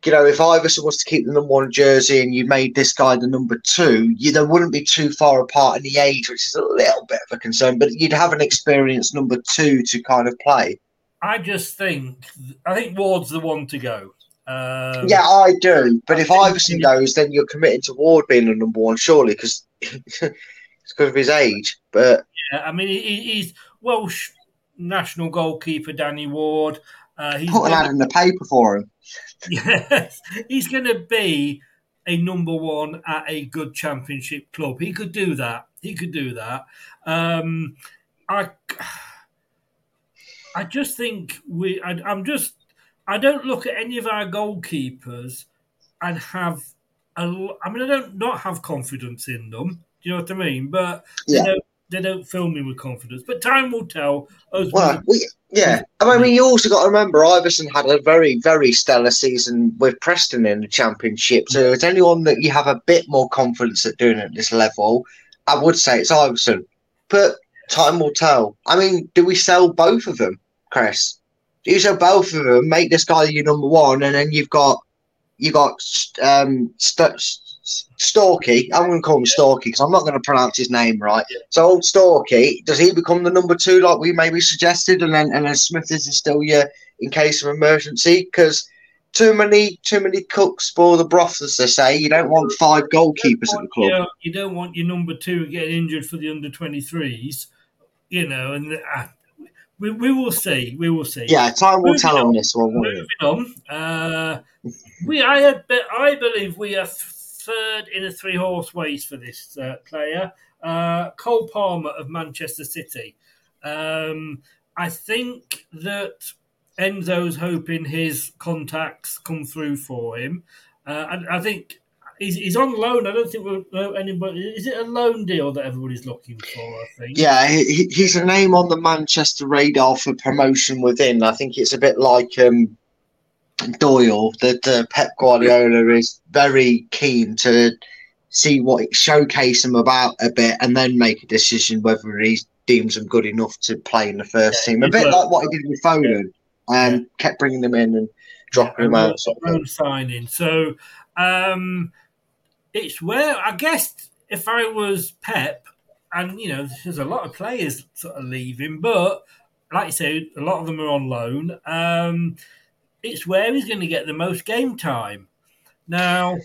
you know, if Iversen was to keep the number one jersey and you made this guy the number two, you they wouldn't be too far apart in the age, which is a little bit of a concern. But you'd have an experienced number two to kind of play. I just think I think Ward's the one to go. Um, yeah, I do. But if Iversen goes, then you're committed to Ward being the number one, surely, because [laughs] it's because of his age. But yeah, I mean, he, he's Welsh national goalkeeper Danny Ward. Uh, he's put an ad in the paper for him. [laughs] Yes, he's going to be a number one at a good championship club. He could do that. He could do that. Um, I, [sighs] I just think we. I, I'm just. I don't look at any of our goalkeepers and have. A, I mean, I don't not have confidence in them. Do you know what I mean? But Yeah. they don't. They don't fill me with confidence. But time will tell. As Well, we, yeah. I mean, you also got to remember Iversen had a very, very stellar season with Preston in the Championship. So, if it's anyone that you have a bit more confidence at doing at this level, I would say it's Iversen. But time will tell. I mean, do we sell both of them, Chris? Do you sell both of them? Make this guy your number one, and then you've got you got um, St- Storky. I'm going to call him Storky because I'm not going to pronounce his name right. So old Storky, does he become the number two like we maybe suggested, and then and then Smithies still your in case of emergency? Because too many too many cooks spoil the broth, as they say. You don't want five goalkeepers at the you, club. know, you don't want your number two getting injured for the under 23s, you know, and uh, we, we will see. We will see. Yeah, time will Moving tell on. on this one. Moving on, uh, we I had, I believe we are third in a three horse race for this uh, player, uh, Cole Palmer of Manchester City. Um, I think that Enzo's hoping his contacts come through for him. Uh, and I think he's, he's on loan. I don't think uh, anybody. Is it a loan deal that everybody's looking for? I think. Yeah, he- he's a name on the Manchester radar for promotion within. I think it's a bit like um, Doyle that uh, Pep Guardiola is very keen to see what showcase him about a bit, and then make a decision whether he deems them good enough to play in the first team. A bit like- like what he did with Foden, and kept bringing them in and dropping them out. Sort of signing. So um, it's where I guess if I was Pep, and you know, there's a lot of players sort of leaving, but like you say, a lot of them are on loan. Um, it's where he's going to get the most game time. Now,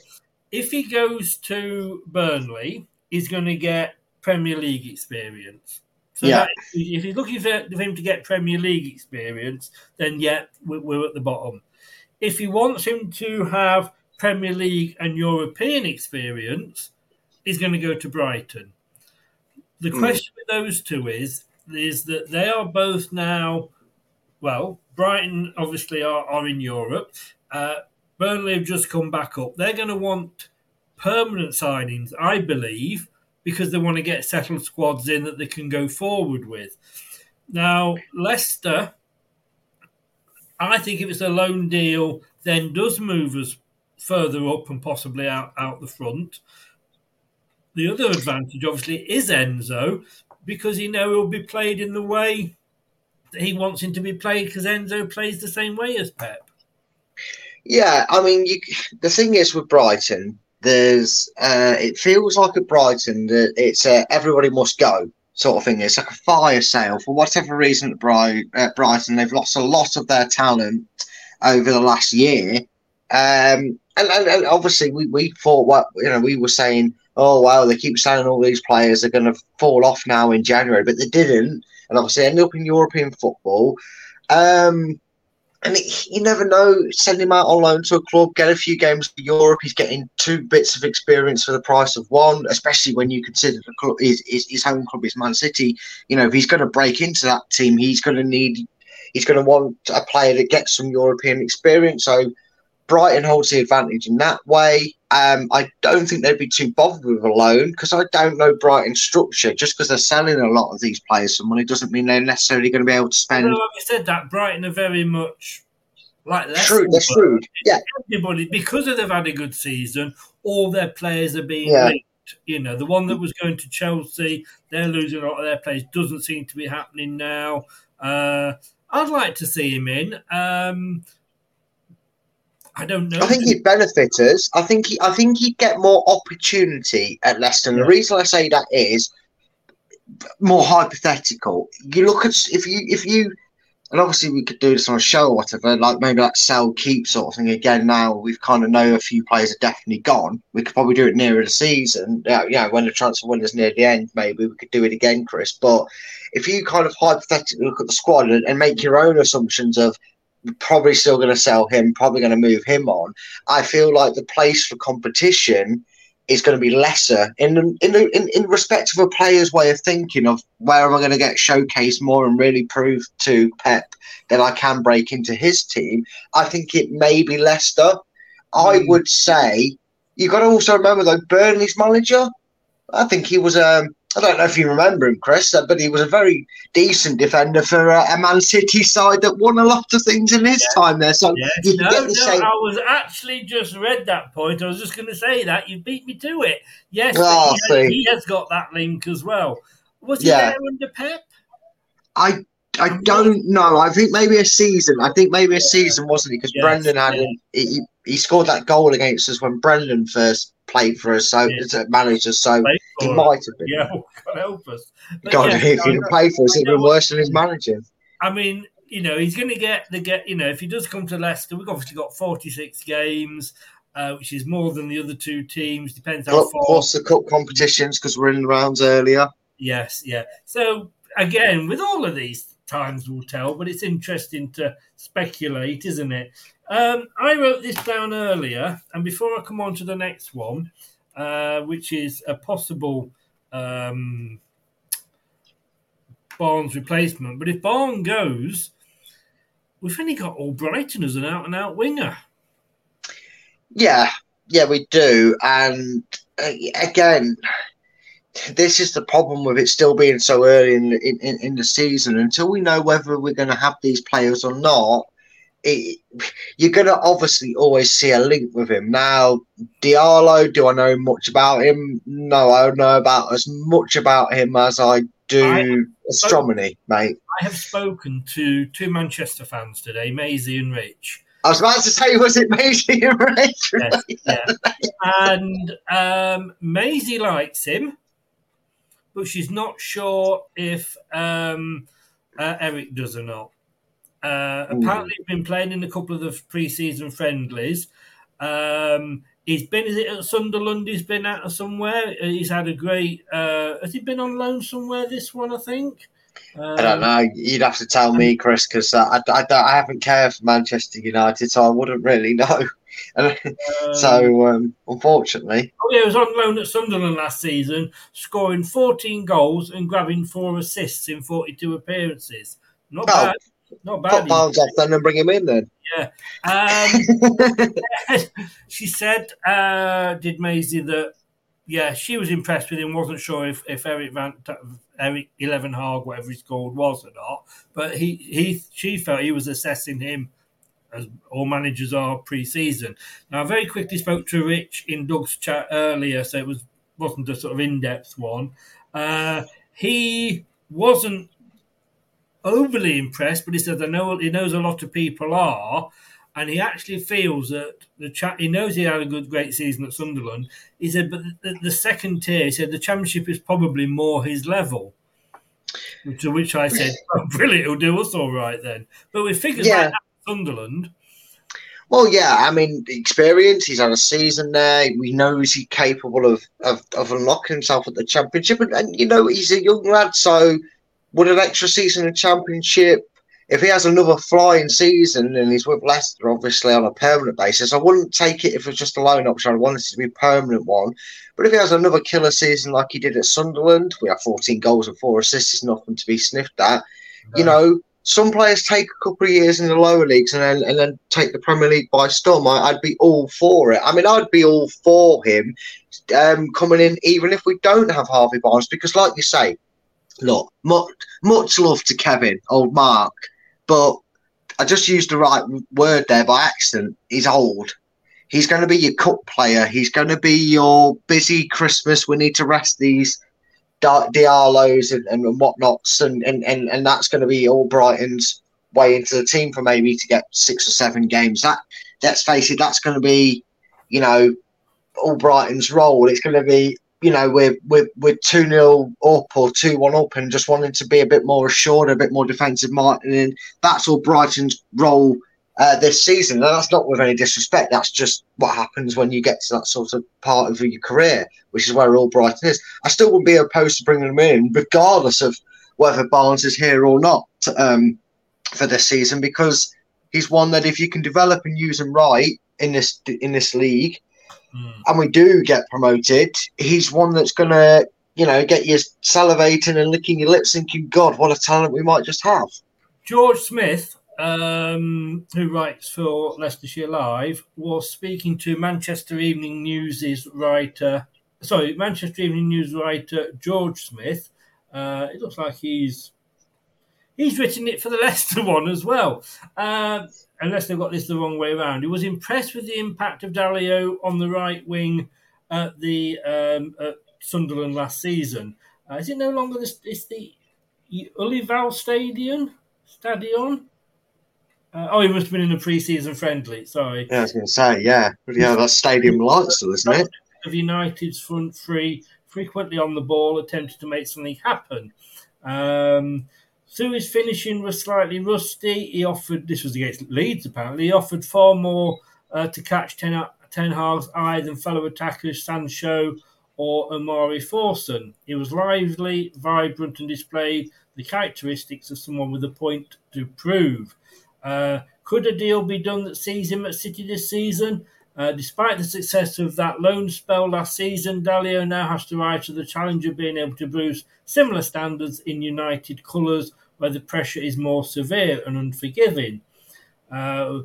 if he goes to Burnley, he's going to get Premier League experience. So Yeah. if he's looking for, for him to get Premier League experience, then yeah, we're, we're at the bottom. If he wants him to have Premier League and European experience, he's going to go to Brighton. The Hmm. question with those two is is that they are both now, well, Brighton obviously are, are in Europe. Uh, Burnley have just come back up. They're going to want permanent signings, I believe, because they want to get settled squads in that they can go forward with. Now, Leicester, I think if it's a loan deal, then does move us further up and possibly out, out the front. The other advantage, obviously, is Enzo because he'll be played in the way he wants him to be played because Enzo plays the same way as Pep. Yeah, I mean, you, the thing is with Brighton, there's uh, it feels like at Brighton that it's a everybody must go sort of thing. It's like a fire sale for whatever reason at Bri- at Brighton. They've lost a lot of their talent over the last year, um, and, and, and obviously we, we thought what you know we were saying. Oh wow, they keep signing all these players. They're going to fall off now in January, but they didn't, and obviously ended up in European football. Um, and it, you never know. Send him out on loan to a club, get a few games for Europe. He's getting two bits of experience for the price of one, especially when you consider the club, his, his, his home club is Man City. You know, if he's going to break into that team, he's going to need, he's going to want a player that gets some European experience. So Brighton holds the advantage in that way. Um, I don't think they'd be too bothered with a loan because I don't know Brighton's structure. Just because they're selling a lot of these players for money doesn't mean they're necessarily going to be able to spend. Although, like I said, that Brighton are very much like Leicester. Shrewd, they're shrewd. Yeah. Everybody, because of they've had a good season, all their players are being Yeah. linked. You know, the one that was going to Chelsea, they're losing a lot of their players. Doesn't seem to be happening now. Uh, I'd like to see him in. Um, I don't know. I think he'd benefit us. I think he, I think he'd get more opportunity at Leicester. And the reason I say that is more hypothetical. You look at if you if you and obviously we could do this on a show or whatever, like maybe like sell keep sort of thing. Again, now we've kind of know a few players are definitely gone. We could probably do it nearer the season. Yeah, yeah, when the transfer window's near the end, maybe we could do it again, Chris. But if you kind of hypothetically look at the squad and, and make your own assumptions of probably still going to sell him, probably going to move him on, I feel like the place for competition is going to be lesser in the, in, the, in in respect of a player's way of thinking of where am I going to get showcased more and really prove to Pep that I can break into his team. I think it may be Leicester. I would say you've got to also remember though Burnley's manager. I think he was um I don't know if you remember him, Chris, uh, but he was a very decent defender for uh, a Man City side that won a lot of things in his time there. So Yes. you No, get no, same. I was actually just read that point. I was just going to say that. You beat me to it. Yes, Oh, he, has, see. he has got that link as well. Was he Yeah. there under Pep? I I don't know. I think maybe a season. I think maybe a season wasn't he? Because Yes, Brendan had yeah. he, he- scored that goal against us when Brendan first played for us. So as a manager, so he might have been. Yeah, [laughs] God help us. But God, yeah, if he I didn't play for us, it'd been worse than his manager. I mean, you know, he's going to get the get. You know, if he does come to Leicester, we've obviously got forty-six games, uh, which is more than the other two teams. Depends how Plus, far. plus the cup competitions because we're in the rounds earlier. Yes, yeah. So again, with all of these, times will tell. But it's interesting to speculate, isn't it? Um, I wrote this down earlier, and before I come on to the next one, uh, which is a possible um, Barnes replacement. But if Barnes goes, we've only got Albrighton as an out-and-out winger. Yeah, yeah, we do. And uh, again, this is the problem with it still being so early in, in in the season. Until we know whether we're going to have these players or not, it, you're going to obviously always see a link with him. Now, Diallo, do I know much about him? No, I don't know about as much about him as I do astronomy, mate. I have spoken to two Manchester fans today, Maisie and Rich. I was about to say, was it Maisie and Rich? Yes, yeah. and um, Maisie likes him, but she's not sure if um, uh, Eric does or not. Uh, apparently, he's been playing in a couple of the pre-season friendlies. Um, he's been is it at Sunderland? He's been at or somewhere. Uh, He's had a great. Uh, has he been on loan somewhere? This one, I think. Um, I don't know. You'd have to tell me, Chris, because I, I, I haven't cared for Manchester United, so I wouldn't really [laughs] know. So, um, unfortunately, Oh yeah, he was on loan at Sunderland last season, scoring 14 goals and grabbing four assists in 42 appearances. Not Oh, bad. Not bad. Barnes off then and bring him in then. Yeah. Um, [laughs] she said, uh, did Maisie that, yeah, she was impressed with him, wasn't sure if, if Eric Van Eric Eleven Hag, whatever he's called, was or not. But he, he she felt he was assessing him as all managers are pre-season. Now, I very quickly spoke to Rich in Doug's chat earlier, so it was wasn't a sort of in-depth one. Uh, he wasn't overly impressed, but he said, "I know he knows a lot of people are." And he actually feels that the chat. He knows he had a good, great season at Sunderland. He said, but the, the second tier, he said, the championship is probably more his level. To which I said, [laughs] oh, brilliant, it'll do us all right then. But with figures Yeah. like that, Sunderland, Well, yeah, I mean, experience. He's had a season there. We know he's capable of, of, of unlocking himself at the championship, and, and you know he's a young lad. So, would an extra season in championship, if he has another flying season and he's with Leicester, obviously on a permanent basis, I wouldn't take it if it was just a loan option. I want it to be a permanent one. But if he has another killer season like he did at Sunderland, we have 14 goals and four assists. It's nothing to be sniffed at. You know, some players take a couple of years in the lower leagues and then and then take the Premier League by storm. I, I'd be all for it. I mean, I'd be all for him um, coming in, even if we don't have Harvey Barnes, because, like you say, look, much, much love to Kevin, old Mark, but I just used the right word there by accident. He's old. He's going to be your cup player. He's going to be your busy Christmas. We need to rest these Di- Diallos and, and whatnots, and, and, and, and that's going to be Albrighton's way into the team for maybe to get six or seven games. That let's face it, that's going to be, you know, Albrighton's role. It's going to be, you know, we're we're we're two 0 up or two one up, and just wanting to be a bit more assured, a bit more defensive minded, and that's Albrighton's role uh, this season. And that's not with any disrespect. That's just what happens when you get to that sort of part of your career, which is where Albrighton is. I still would be opposed to bringing them in, regardless of whether Barnes is here or not um, for this season, because he's one that if you can develop and use him right in this in this league, Mm. and we do get promoted, he's one that's going to, you know, get you salivating and licking your lips, thinking, "God, what a talent we might just have." George Smith, um, who writes for Leicestershire Live, was speaking to Manchester Evening News's writer, sorry, Manchester Evening News writer George Smith. Uh, it looks like he's he's written it for the [laughs] Leicester one as well. Uh, unless they've got this the wrong way around. He was impressed with the impact of Diallo on the right wing at the um, at Sunderland last season. Uh, is it no longer the, it's the Ullevaal Stadium? Stadion? Uh, oh, he must have been in a pre-season friendly. Sorry. Yeah, I was going to say, yeah, but yeah, that's Stadium [laughs] Light still, isn't it? Of United's front three, frequently on the ball, attempted to make something happen. Um, through his finishing was slightly rusty. He offered, this was against Leeds apparently, he offered far more uh, to catch Ten, Ten Hag's eye than fellow attackers Sancho or Omari Forson. He was lively, vibrant, and displayed the characteristics of someone with a point to prove. Uh, could a deal be done that sees him at City this season? Uh, despite the success of that loan spell last season, Diallo now has to rise to the challenge of being able to bruise similar standards in United colours, where the pressure is more severe and unforgiving. Uh,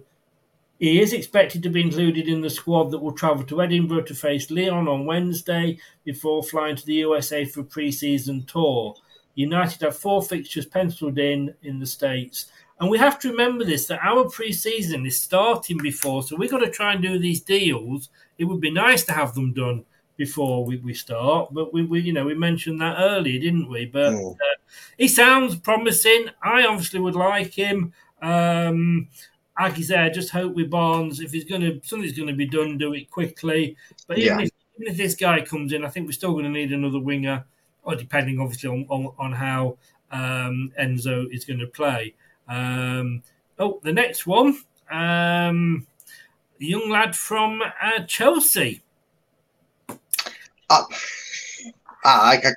he is expected to be included in the squad that will travel to Edinburgh to face Lyon on Wednesday before flying to the USA for a pre-season tour. United have four fixtures penciled in in the States. And we have to remember this that our pre-season is starting before, so we've got to try and do these deals. It would be nice to have them done before we, we start, but we, we you know we mentioned that earlier, didn't we? But Mm. uh, he sounds promising. I obviously would like him. Um, like I just hope with Barnes, if he's going to something's going to be done, do it quickly. But even, Yeah. if, even if this guy comes in, I think we're still going to need another winger, or depending obviously on on, on how um, Enzo is going to play. Um, oh, the next one, um, young lad from uh, Chelsea. Uh, I, I,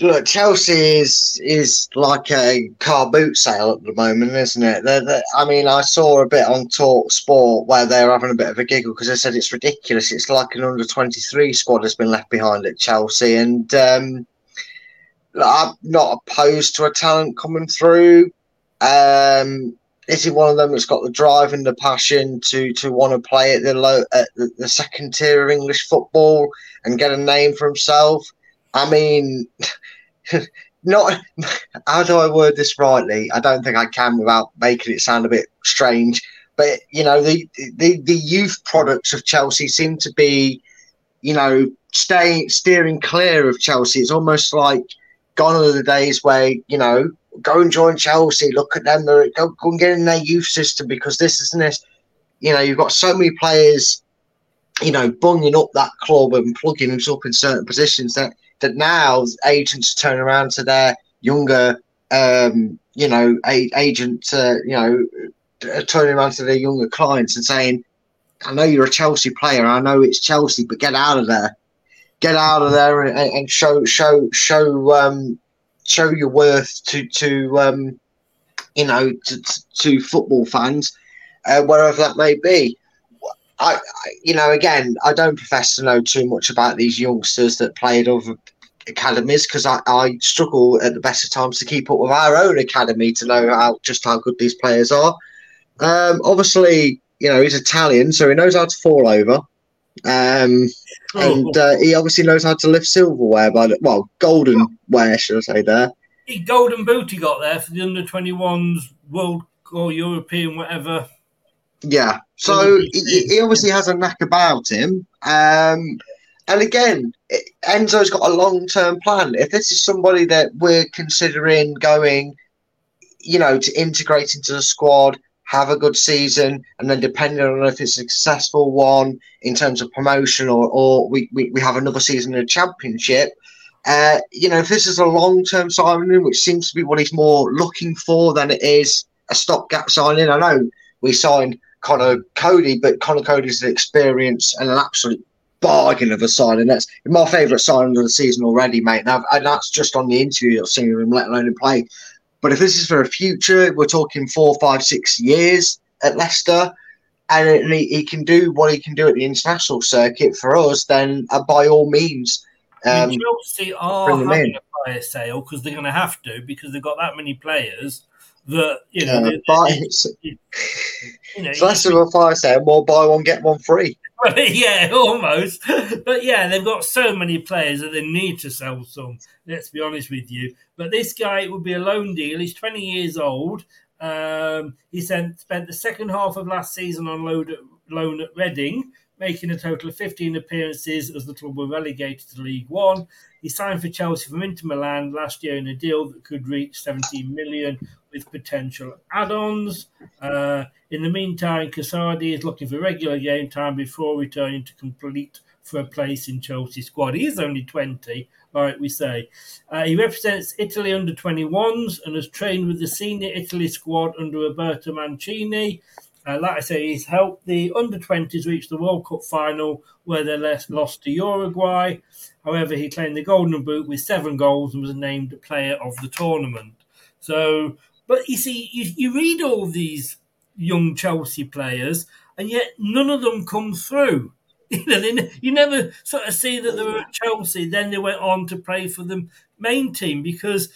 look, Chelsea is is like a car boot sale at the moment, isn't it? They're, they're- I mean, I saw a bit on Talk Sport where they're having a bit of a giggle because they said it's ridiculous. It's like an under twenty three squad has been left behind at Chelsea, and um, I'm not opposed to a talent coming through. Um, is he one of them that's got the drive and the passion to to want to play at the low at the, the second tier of English football and get a name for himself? I mean, [laughs] not how do I word this rightly? I don't think I can without making it sound a bit strange. But you know, the the, the youth products of Chelsea seem to be, you know, staying steering clear of Chelsea. It's almost like gone are the days where you know go and join Chelsea. Look at them. They're, go, go and get in their youth system because this isn't this. You know, you've got so many players, you know, bunging up that club and plugging them up in certain positions that that now agents turn around to their younger, um, you know, a, agent, uh, you know, turning around to their younger clients and saying, "I know you're a Chelsea player. I know it's Chelsea, but get out of there." Get out of there and, and show show show um, show your worth to to um, you know to, to football fans uh, wherever that may be. I, I you know again I don't profess to know too much about these youngsters that play at other academies because I, I struggle at the best of times to keep up with our own academy to know how just how good these players are. Um, obviously, you know he's Italian, so he knows how to fall over. Um, and uh, he obviously knows how to lift silverware by the well, golden ware, should I say there? He golden boot he got there for the under 21s World or European, whatever. Yeah. So he, he obviously has a knack about him. Um, and again, it- Enzo's got a long term plan. If this is somebody that we're considering going, you know, to integrate into the squad, have a good season, and then depending on if it's a successful one in terms of promotion or, or we, we, we have another season in the championship, uh, you know, if this is a long term signing, which seems to be what he's more looking for than it is a stopgap signing. I know we signed Conor Coady, but Conor Coady's an experience and an absolute bargain of a signing. That's my favourite signing of the season already, mate. And, and that's just on the interview I've seen him, let alone in play. But if this is for a future, we're talking four, five, six years at Leicester, and he, he can do what he can do at the international circuit for us, then uh, by all means, um, Chelsea are having in. a fire sale because they're going to have to because they've got that many players that you know. Yeah, but you know, it's less of a fire sale, more buy one get one free. [laughs] yeah, almost. But yeah, they've got so many players that they need to sell some. Let's be honest with you. But this guy it would be a loan deal. He's 20 years old. Um, he sent, spent the second half of last season on loan at, loan at Reading, making a total of 15 appearances as the club were relegated to League One. He signed for Chelsea from Inter Milan last year in a deal that could reach 17 million with potential add-ons. Uh, in the meantime, Casadei is looking for regular game time before returning to complete for a place in Chelsea squad. He is only 20, like we say. Uh, he represents Italy under 21s and has trained with the senior Italy squad under Roberto Mancini. Uh, like I say, he's helped the under 20s reach the World Cup final where they lost to Uruguay. However, he claimed the Golden Boot with seven goals and was named Player of the Tournament. So, but you see, you, you read all these young Chelsea players, and yet none of them come through. [laughs] You know, you never sort of see that they were at Chelsea, then they went on to play for the main team because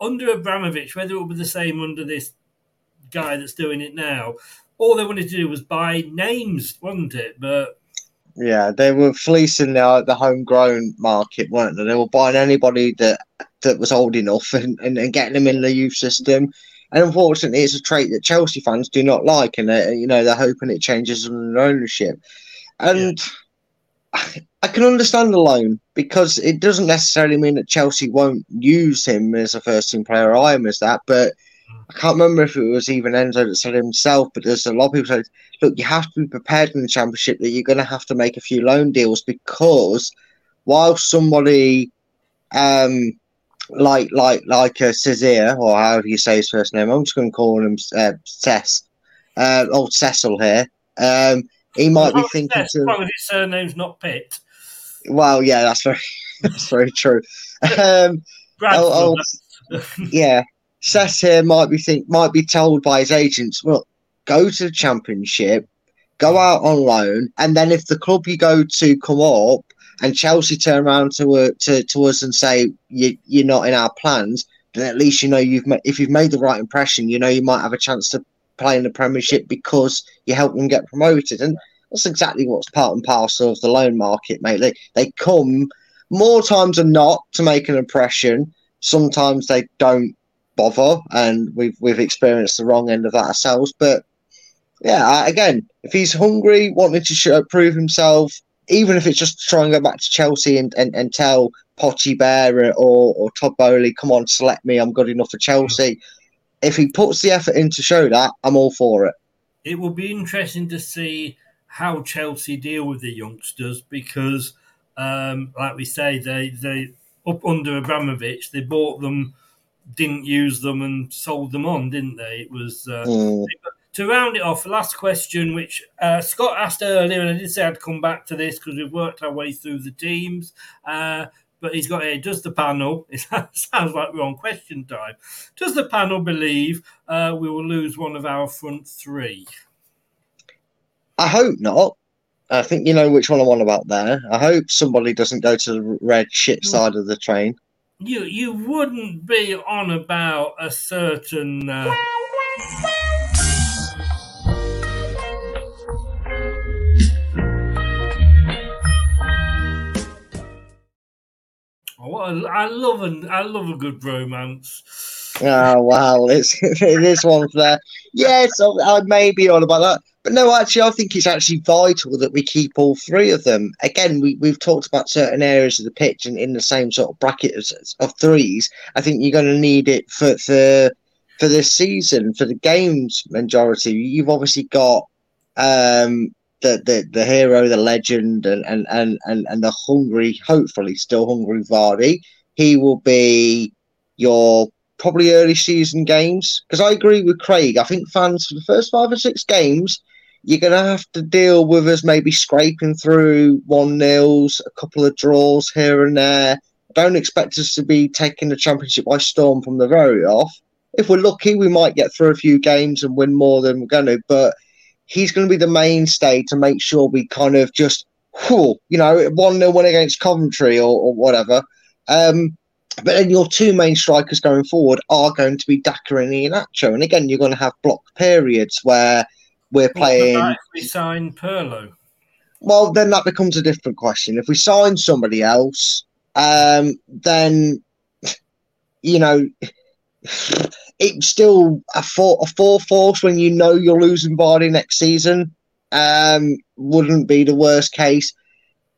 under Abramovich, whether it will be the same under this guy that's doing it now, all they wanted to do was buy names, wasn't it? But Yeah, they were fleecing the the homegrown market, weren't they? They were buying anybody that that was old enough and, and, and getting them in the youth system. And unfortunately, it's a trait that Chelsea fans do not like, and they, you know they're hoping it changes under ownership. And I can understand the loan because it doesn't necessarily mean that Chelsea won't use him as a first team player. I am as that, but I can't remember if it was even Enzo that said himself. But there's a lot of people say, look, you have to be prepared in the championship that you're going to have to make a few loan deals because while somebody um like like like a Cesar or however you say his first name? I'm just going to call him uh, Cess, uh, old Cecil here. Um, he might be as long as thinking that's- to his surname's not Pitt. well, yeah, that's very [laughs] that's very true. Um, Bradford, oh, oh, yeah, Seth here might be think might be told by his agents, well, go to the championship, go out on loan, and then if the club you go to come up and Chelsea turn around to uh, to, to us and say you you're not in our plans, then at least you know you've ma- if you've made the right impression, you know you might have a chance to play in the Premiership because you help them get promoted, and that's exactly what's part and parcel of the loan market, mate. They they come more times than not to make an impression. Sometimes they don't bother, and we've we've experienced the wrong end of that ourselves. But yeah, again, if he's hungry, wanting to show, prove himself, even if it's just trying to go back to Chelsea and, and, and tell Potty Bear or, or Todd Boehly, come on, select me, I'm good enough for Chelsea. If he puts the effort in to show that, I'm all for it. it will be interesting to see how Chelsea deal with the youngsters because, um, like we say, they they up under Abramovich, they bought them, didn't use them, and sold them on, didn't they? It was uh, Mm. to round it off. Last question, which uh, Scott asked earlier, and I did say I'd come back to this because we've worked our way through the teams. Uh, but he's got here. Does the panel? [laughs] It sounds like we're on question time. Does the panel believe uh, we will lose one of our front three? I hope not. I think you know which one I want about there. I hope somebody doesn't go to the red shit side of the train. You you wouldn't be on about a certain. Uh... Oh, I love a, I love a good romance. Oh wow, [laughs] it's this one's there. Yes, I, I may be on about that, but no, actually, I think it's actually vital that we keep all three of them. Again, we we've talked about certain areas of the pitch and in the same sort of bracket of, of threes. I think you're going to need it for for for this season, for the games majority, you've obviously got um, the, the the hero, the legend, and and and and, and the hungry, hopefully still hungry Vardy. He will be your probably early season games because I agree with Craig. I think fans for the first five or six games, you're going to have to deal with us maybe scraping through one nils, a couple of draws here and there. Don't expect us to be taking the championship by storm from the very off. If we're lucky, we might get through a few games and win more than we're going to. But he's going to be the mainstay to make sure we kind of just, whew, you know, one nil win against Coventry or, or whatever. Um, but then your two main strikers going forward are going to be Daka and Iheanacho. And again, you're going to have block periods where we're playing. What about if we sign Piroe? Well, then that becomes a different question. If we sign somebody else, um, then you know it's still a four a four force when you know you're losing Vardy next season. Um, wouldn't be the worst case.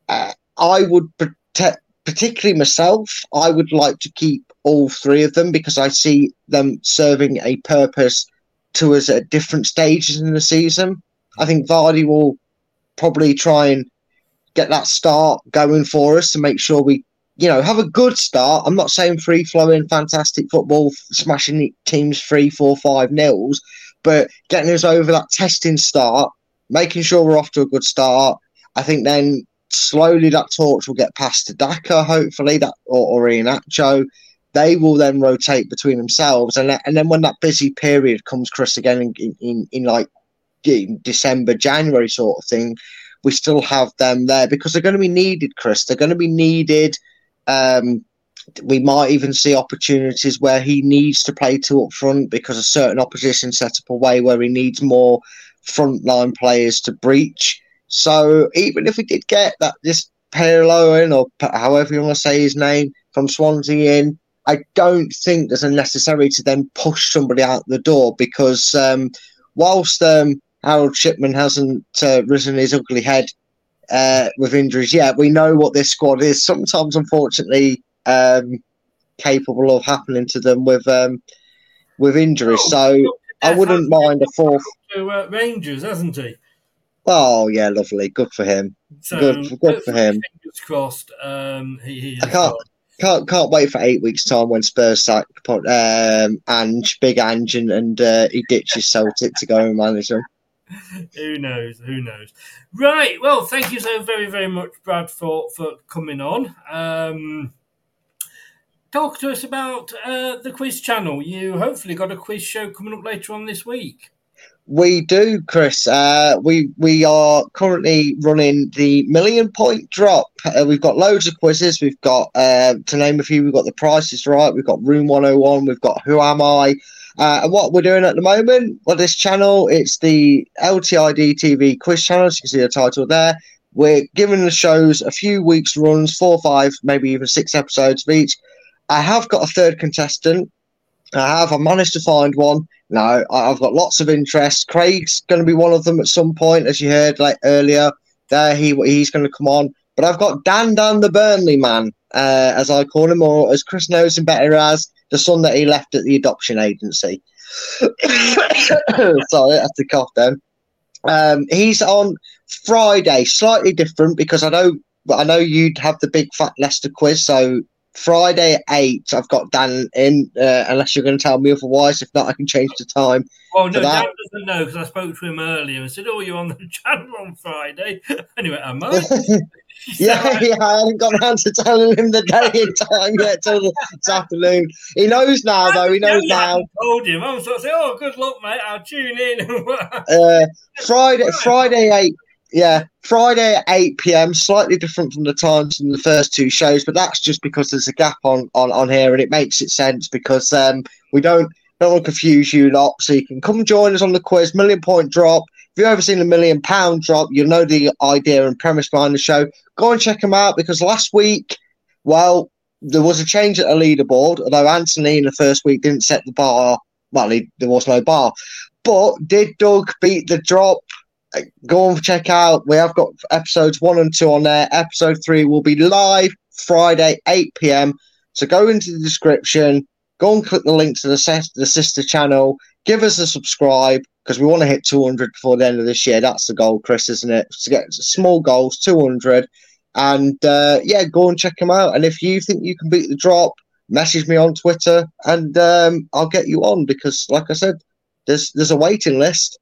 Uh, I would protect, particularly myself. I would like to keep all three of them because I see them serving a purpose to us at different stages in the season. I think Vardy will probably try and get that start going for us to make sure we, you know, have a good start. I'm not saying free flowing, fantastic football, smashing teams three, four, five nils, but getting us over that testing start, making sure we're off to a good start. I think then slowly that torch will get passed to Daka, hopefully, that or, or Iheanacho. They will then rotate between themselves, and then, and then when that busy period comes, Chris, again in, in, in like in December, January sort of thing, we still have them there because they're going to be needed, Chris. They're going to be needed. Um, we might even see opportunities where he needs to play two up front because a certain opposition set up a way where he needs more frontline players to breach. So even if we did get that this Piroe in, or however you want to say his name, from Swansea in, I don't think there's a necessary to then push somebody out the door because um, whilst um, Harold Shipman hasn't uh, risen his ugly head uh, with injuries yet, we know what this squad is. Sometimes, unfortunately, um, capable of happening to them with um, with injuries. So I wouldn't mind a fourth. To uh, Rangers, hasn't he? Oh yeah, lovely. Good for him. So good, good for him. Fingers crossed. Um, he, he I can't can't can't wait for eight weeks time when Spurs sack um Ange, big Ange, and, and uh, he ditches Celtic to go and manage them. [laughs] Who knows? Who knows? Right. Well, thank you so very, very much, Brad, for for coming on. Um, talk to us about uh, the quiz channel. You hopefully got a quiz show coming up later on this week. We do, Chris. Uh, we we are currently running the million point drop. Uh, we've got loads of quizzes. We've got uh, to name a few. We've got the prices right. We've got Room One Hundred One. We've got Who Am I? Uh, and what we're doing at the moment, well, this channel, it's the LTID TV quiz channel. As you can see the title there. We're giving the shows a few weeks runs, four, five, maybe even six episodes of each. I have got a third contestant. I have. I managed to find one. No, I've got lots of interest. Craig's going to be one of them at some point, as you heard like earlier. There, he he's going to come on. But I've got Dan Dan the Burnley man, uh, as I call him, or as Chris knows him better as the son that he left at the adoption agency. [coughs] Sorry, I that's the cough then. Um, he's on Friday, slightly different because I know I know you'd have the big fat Leicester quiz. So Friday at eight, I've got Dan in. Uh, unless you're going to tell me otherwise, if not, I can change the time. Well, no. Dan doesn't know because I spoke to him earlier and said, "Oh, you're on the [laughs] channel on Friday." [laughs] anyway, am I? [laughs] yeah, yeah, I haven't got around to telling him the day and time yet till this afternoon. He knows now, though. He knows I now. haven't told him. I'm sort of saying, "Oh, good luck, mate. I'll tune in." Uh, Friday, Friday eight. Yeah, Friday at eight pm. Slightly different from the times from the first two shows, but that's just because there's a gap on on, on here, and it makes it sense because um we don't don't want to confuse you lot. So you can come join us on the quiz, million point drop. If you've ever seen a million pound drop, you'll know the idea and premise behind the show. Go and check them out because last week, well, there was a change at the leaderboard. Although Anthony in the first week didn't set the bar, well, he, there was no bar. But did Doug beat the drop? Go and check out. We have got episodes one and two on there. Episode three will be live Friday, 8 p.m. So go into the description, go and click the link to the, ses- the sister channel. Give us a subscribe because we want to hit 200 before the end of this year. That's the goal, Chris, isn't it? To get small goals, 200. And uh, yeah, go and check them out. And if you think you can beat the drop, message me on Twitter and um, I'll get you on because, like I said, there's there's a waiting list.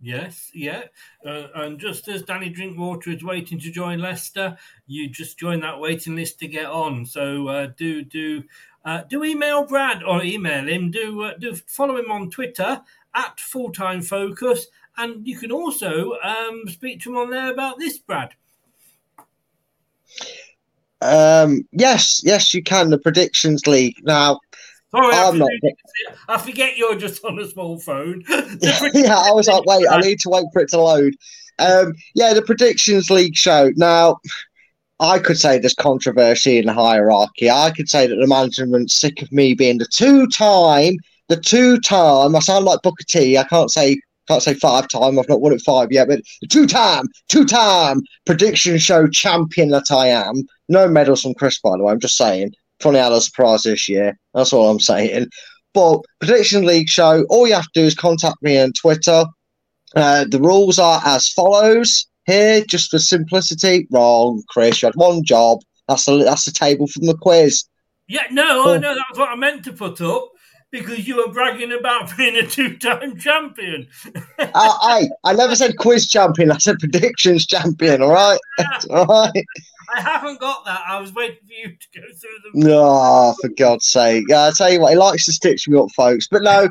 Yes, yeah. Uh, and just as Danny Drinkwater is waiting to join Leicester, you just join that waiting list to get on. So uh, do do uh, do email Brad or email him. Do uh, do follow him on Twitter at Full Time Focus, and you can also um, speak to him on there about this, Brad. Um, yes, yes, you can. The predictions league now. Sorry, I not. forget, I forget you're just on a small phone. [laughs] [laughs] yeah, I was like, wait, I need to wait for it to load. Um, yeah, the predictions league show. Now, I could say there's controversy in the hierarchy. I could say that the management's sick of me being the two-time, the two-time. I sound like Booker T. I can't say can't say five time. I've not won it five yet, but two-time, two-time prediction show champion that I am. No medals from Chris, by the way. I'm just saying. Funny how a surprise this year. That's all I'm saying. But prediction league show. All you have to do is contact me on Twitter. Uh, the rules are as follows. Here, just for simplicity, wrong, Chris. You had one job. That's the that's the table from the quiz. Yeah, no, Oh. I know that's what I meant to put up because you were bragging about [laughs] being a two-time champion. I, I [laughs] I never said quiz champion. I said predictions champion. All right, [laughs] all right. I haven't got that. I was waiting for you to go through them. No, for God's sake. Yeah, I tell you what, he likes to stitch me up, folks. But no,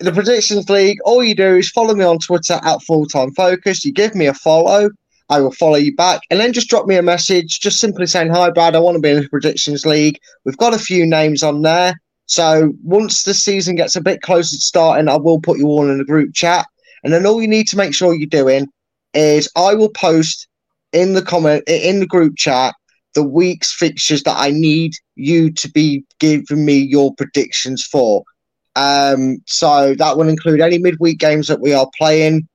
the Predictions League, all you do is follow me on Twitter at Full Time Focus. You give me a follow, I will follow you back. And then just drop me a message, just simply saying, Hi, Brad, I want to be in the Predictions League. We've got a few names on there. So once the season gets a bit closer to starting, I will put you all in a group chat. And then all you need to make sure you're doing is I will post in the comment in the group chat the week's fixtures that I need you to be giving me your predictions for. Um, so that will include any midweek games that we are playing.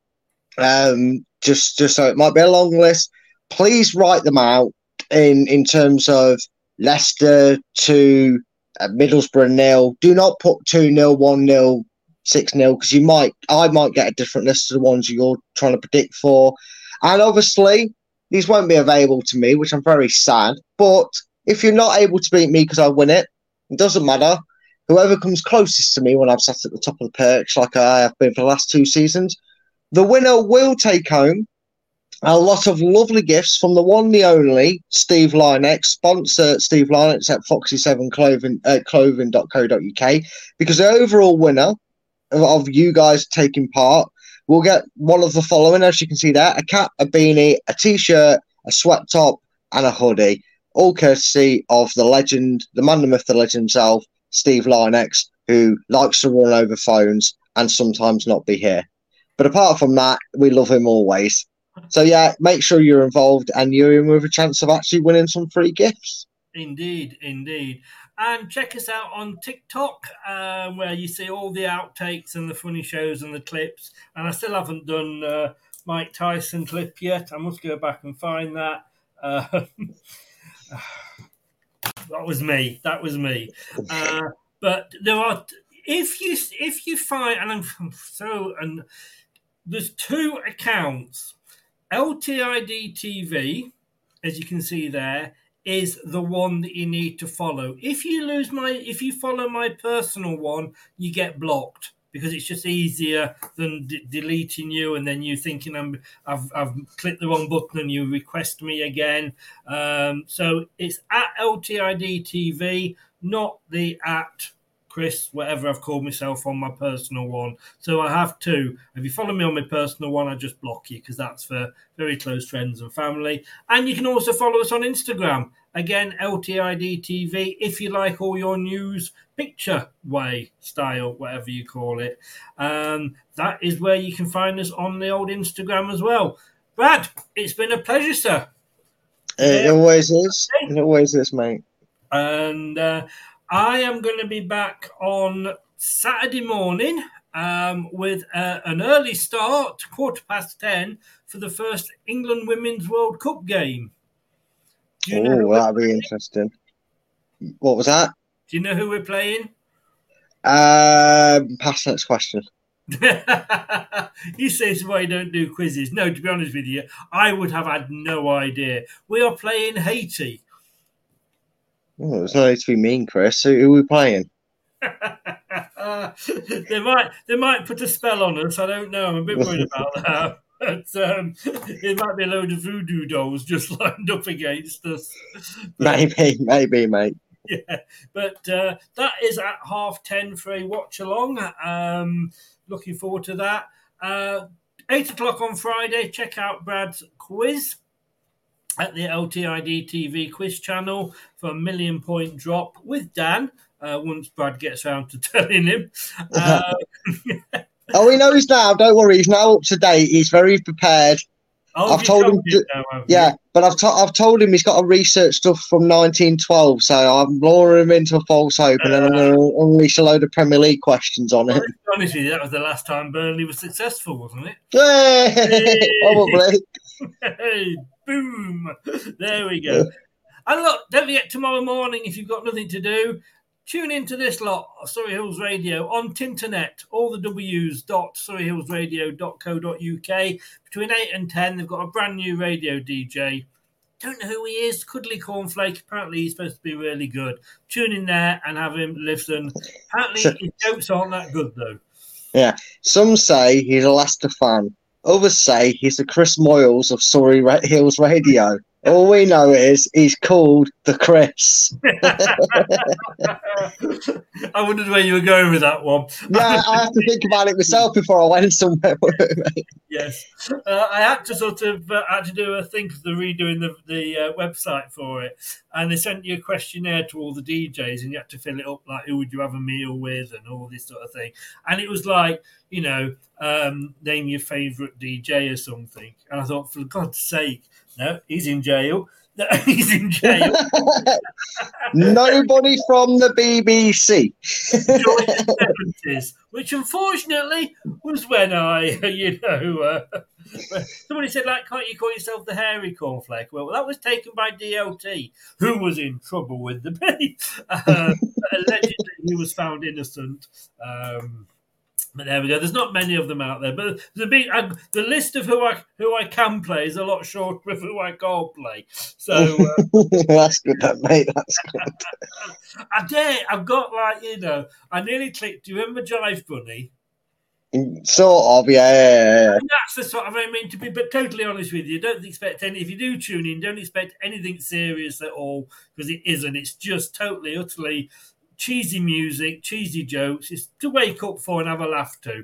Um, just just so it might be a long list. Please write them out in in terms of Leicester to uh, Middlesbrough nil. Do not put two 0 one 0 six 0 because you might I might get a different list to the ones you're trying to predict for. And obviously, these won't be available to me, which I'm very sad. But if you're not able to beat me because I win it, it doesn't matter. Whoever comes closest to me when I've sat at the top of the perch, like I have been for the last two seasons, the winner will take home a lot of lovely gifts from the one, the only Steve Linex, sponsor Steve Linex at Foxy7 Clothing, uh, clothing.co.uk, because the overall winner of, of you guys taking part will get one of the following, as you can see there a cap, a beanie, a t shirt, a sweat top, and a hoodie. All courtesy of the legend, the man, the myth, the legend himself, Steve Linex, who likes to run over phones and sometimes not be here. But apart from that, we love him always. So yeah, make sure you're involved and you're in with a chance of actually winning some free gifts. Indeed, indeed. And check us out on TikTok, uh, where you see all the outtakes and the funny shows and the clips. And I still haven't done uh, Mike Tyson clip yet. I must go back and find that. Uh, [laughs] that was me. That was me. Uh, but there are, if you if you find, and I'm so, and there's two accounts. LTID TV, as you can see there, is the one that you need to follow. If you lose my, if you follow my personal one, you get blocked because it's just easier than d- deleting you and then you thinking I'm, I've, I've clicked the wrong button and you request me again. Um, so it's at LTID TV, not the at Chris, whatever I've called myself on my personal one. So I have two. If you follow me on my personal one, I just block you because that's for very close friends and family. And you can also follow us on Instagram. Again, LTID TV, if you like all your news picture way style, whatever you call it. Um, that is where you can find us on the old Instagram as well. Brad, it's been a pleasure, sir. It always is. It always is, mate. and uh, I am going to be back on Saturday morning um, with uh, an early start, quarter past ten, for the first England Women's World Cup game. Do you know Oh, we're that'd be interesting. What was that? Do you know who we're playing? Um, pass next question. [laughs] you say it's why you don't do quizzes. No, to be honest with you, I would have had no idea. We are playing Haiti. Oh, there's no need to be mean, Chris. Who, who are we playing? [laughs] they might they might put a spell on us. I don't know. I'm a bit [laughs] worried about that. [laughs] But um, it might be a load of voodoo dolls just lined up against us. Maybe, maybe, mate. Yeah, but uh, that is at half ten for a watch along. Um, looking forward to that. Uh, Eight o'clock on Friday. Check out Brad's quiz at the LTID TV quiz channel for a million point drop with Dan. Uh, once Brad gets around to [laughs] telling him. Uh, [laughs] Oh, he knows now. Don't worry. He's now up to date. He's very prepared. Oh, I've told him. To, now, haven't you? yeah, but I've, to, I've told him he's got to research stuff from 1912. So I'm luring him into a false hope, and then I'm going to unleash a load of Premier League questions on Well, him. to be honest with you, that was the last time Burnley was successful, wasn't it? [laughs] Hey, Probably. Boom! There we go. And look, don't forget tomorrow morning if you've got nothing to do, tune into this lot, Surrey Hills Radio on Tinternet, all the W's dot surreyhillsradio.co.uk. Between eight and ten, they've got a brand new radio DJ. Don't know who he is, Cuddly Cornflake. Apparently, he's supposed to be really good. Tune in there and have him listen. Apparently, his jokes aren't that good though. Yeah. Some say he's a Leicester fan. Others say he's the Chris Moyles of Sorry Ra- Hills Radio. All we know is he's called the Chris. [laughs] I wondered where you were going with that one. Yeah, I [laughs] have to think about it myself before I went somewhere. [laughs] Yes, uh, I had to sort of uh, had to do a thing for the redoing the the uh, website for it, and they sent you a questionnaire to all the DJs, and you had to fill it up like who would you have a meal with and all this sort of thing, and it was like you know um, name your favourite DJ or something, and I thought for God's sake, no, he's in jail. [laughs] He's in jail. [laughs] Nobody from the BBC. the 70s, which unfortunately was when I, [laughs] you know, uh, somebody said, like, can't you call yourself the hairy cornflake? Well, that was taken by DLT, who was in trouble with the police. Um, allegedly, he was found innocent. Um, but there we go. There's not many of them out there, but the big uh, the list of who I who I can play is a lot shorter of who I can't play. So [laughs] uh, That's good, that mate. That's good. [laughs] I dare. I've got like you know. I nearly clicked. Do you remember Jive Bunny? Sort of, yeah. And that's the sort of I mean to be, but totally honest with you, don't expect any. If you do tune in, don't expect anything serious at all because it isn't. It's just totally, utterly cheesy music, cheesy jokes. It's to wake up for and have a laugh to.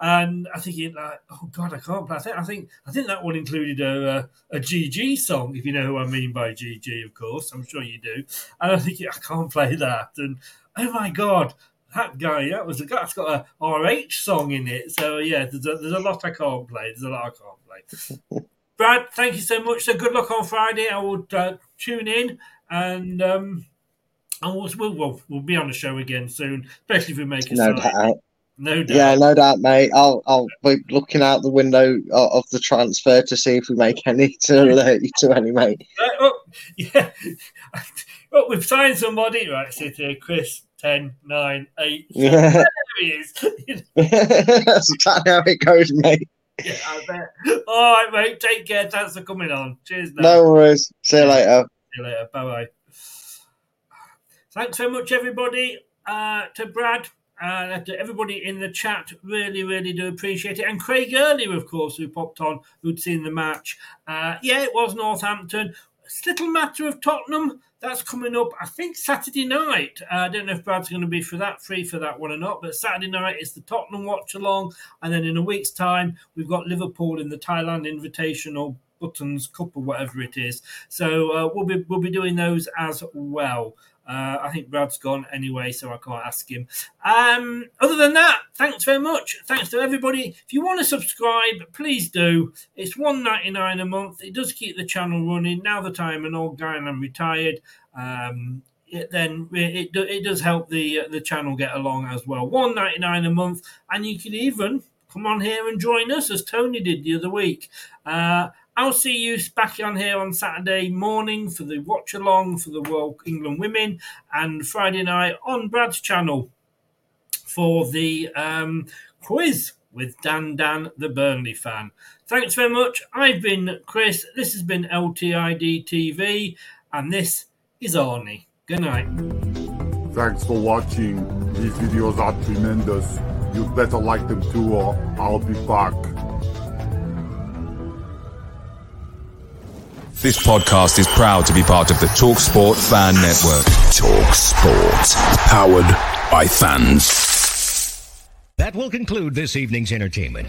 And I think it like, oh god, I can't play. I think I think I think that one included a a, a GG song, if you know who I mean by GG, of course. I'm sure you do. And I think I can't play that. And oh my god, that guy, that was a guy that's got a RH song in it. So yeah, there's a, there's a lot I can't play. There's a lot I can't play. [laughs] Brad, thank you so much. So good luck on Friday. I will uh, tune in and um, and we'll, we'll, we'll we'll be on the show again soon, especially if we make a No doubt. No doubt. Yeah, no doubt, mate. I'll I'll be looking out the window of the transfer to see if we make any [laughs] to alert you to any, mate. Right, oh, [laughs] yeah. oh, we've signed somebody. Right, sit here, uh, Chris. 10, 9, 8. Yeah. There he is. [laughs] That's exactly how it goes, mate. yeah, I bet. All right, mate. Take care. Thanks for coming on. Cheers. Now. No worries. See you later. See you later. Bye bye. Thanks very much, everybody. Uh, to Brad and to everybody in the chat, really, really do appreciate it. And Craig earlier, of course, who popped on, who'd seen the match. Uh, yeah, it was Northampton. It's a little matter of Tottenham. That's coming up, I think, Saturday night. Uh, I don't know if Brad's going to be for that, free for that one or not, but Saturday night is the Tottenham watch along. And then in a week's time, we've got Liverpool in the Thailand Invitational Buttons Cup or whatever it is. So uh, we'll be we'll be doing those as well. Uh, I think Brad's gone anyway, so I can't ask him. Um, other than that, thanks very much. Thanks to everybody. If you want to subscribe, please do. It's one ninety nine a month. It does keep the channel running. Now that I'm an old guy and I'm retired, um, it, then it, it it does help the uh, the channel get along as well. One ninety nine a month, and you can even come on here and join us as Tony did the other week. Uh, I'll see you back on here on Saturday morning for the watch along for the World England Women and Friday night on Brad's channel for the um, quiz with Dan Dan, the Burnley fan. Thanks very much. I've been Chris. This has been LTID TV, and this is Arnie. Good night. Thanks for watching. These videos are tremendous. You'd better like them too, or I'll be back. This podcast is proud to be part of the TalkSport Fan Network. TalkSport. Powered by fans. That will conclude this evening's entertainment.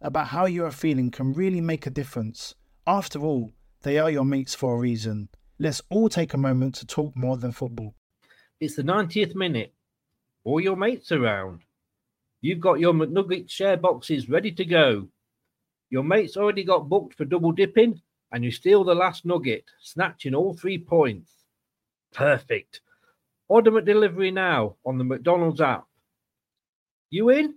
about how you are feeling can really make a difference. After all, they are your mates for a reason. Let's all take a moment to talk more than football. It's the 90th minute. All your mates around. You've got your McNugget share boxes ready to go. Your mate's already got booked for double dipping, and you steal the last nugget, snatching all three points. Perfect. Order McDelivery now on the McDonald's app. You in?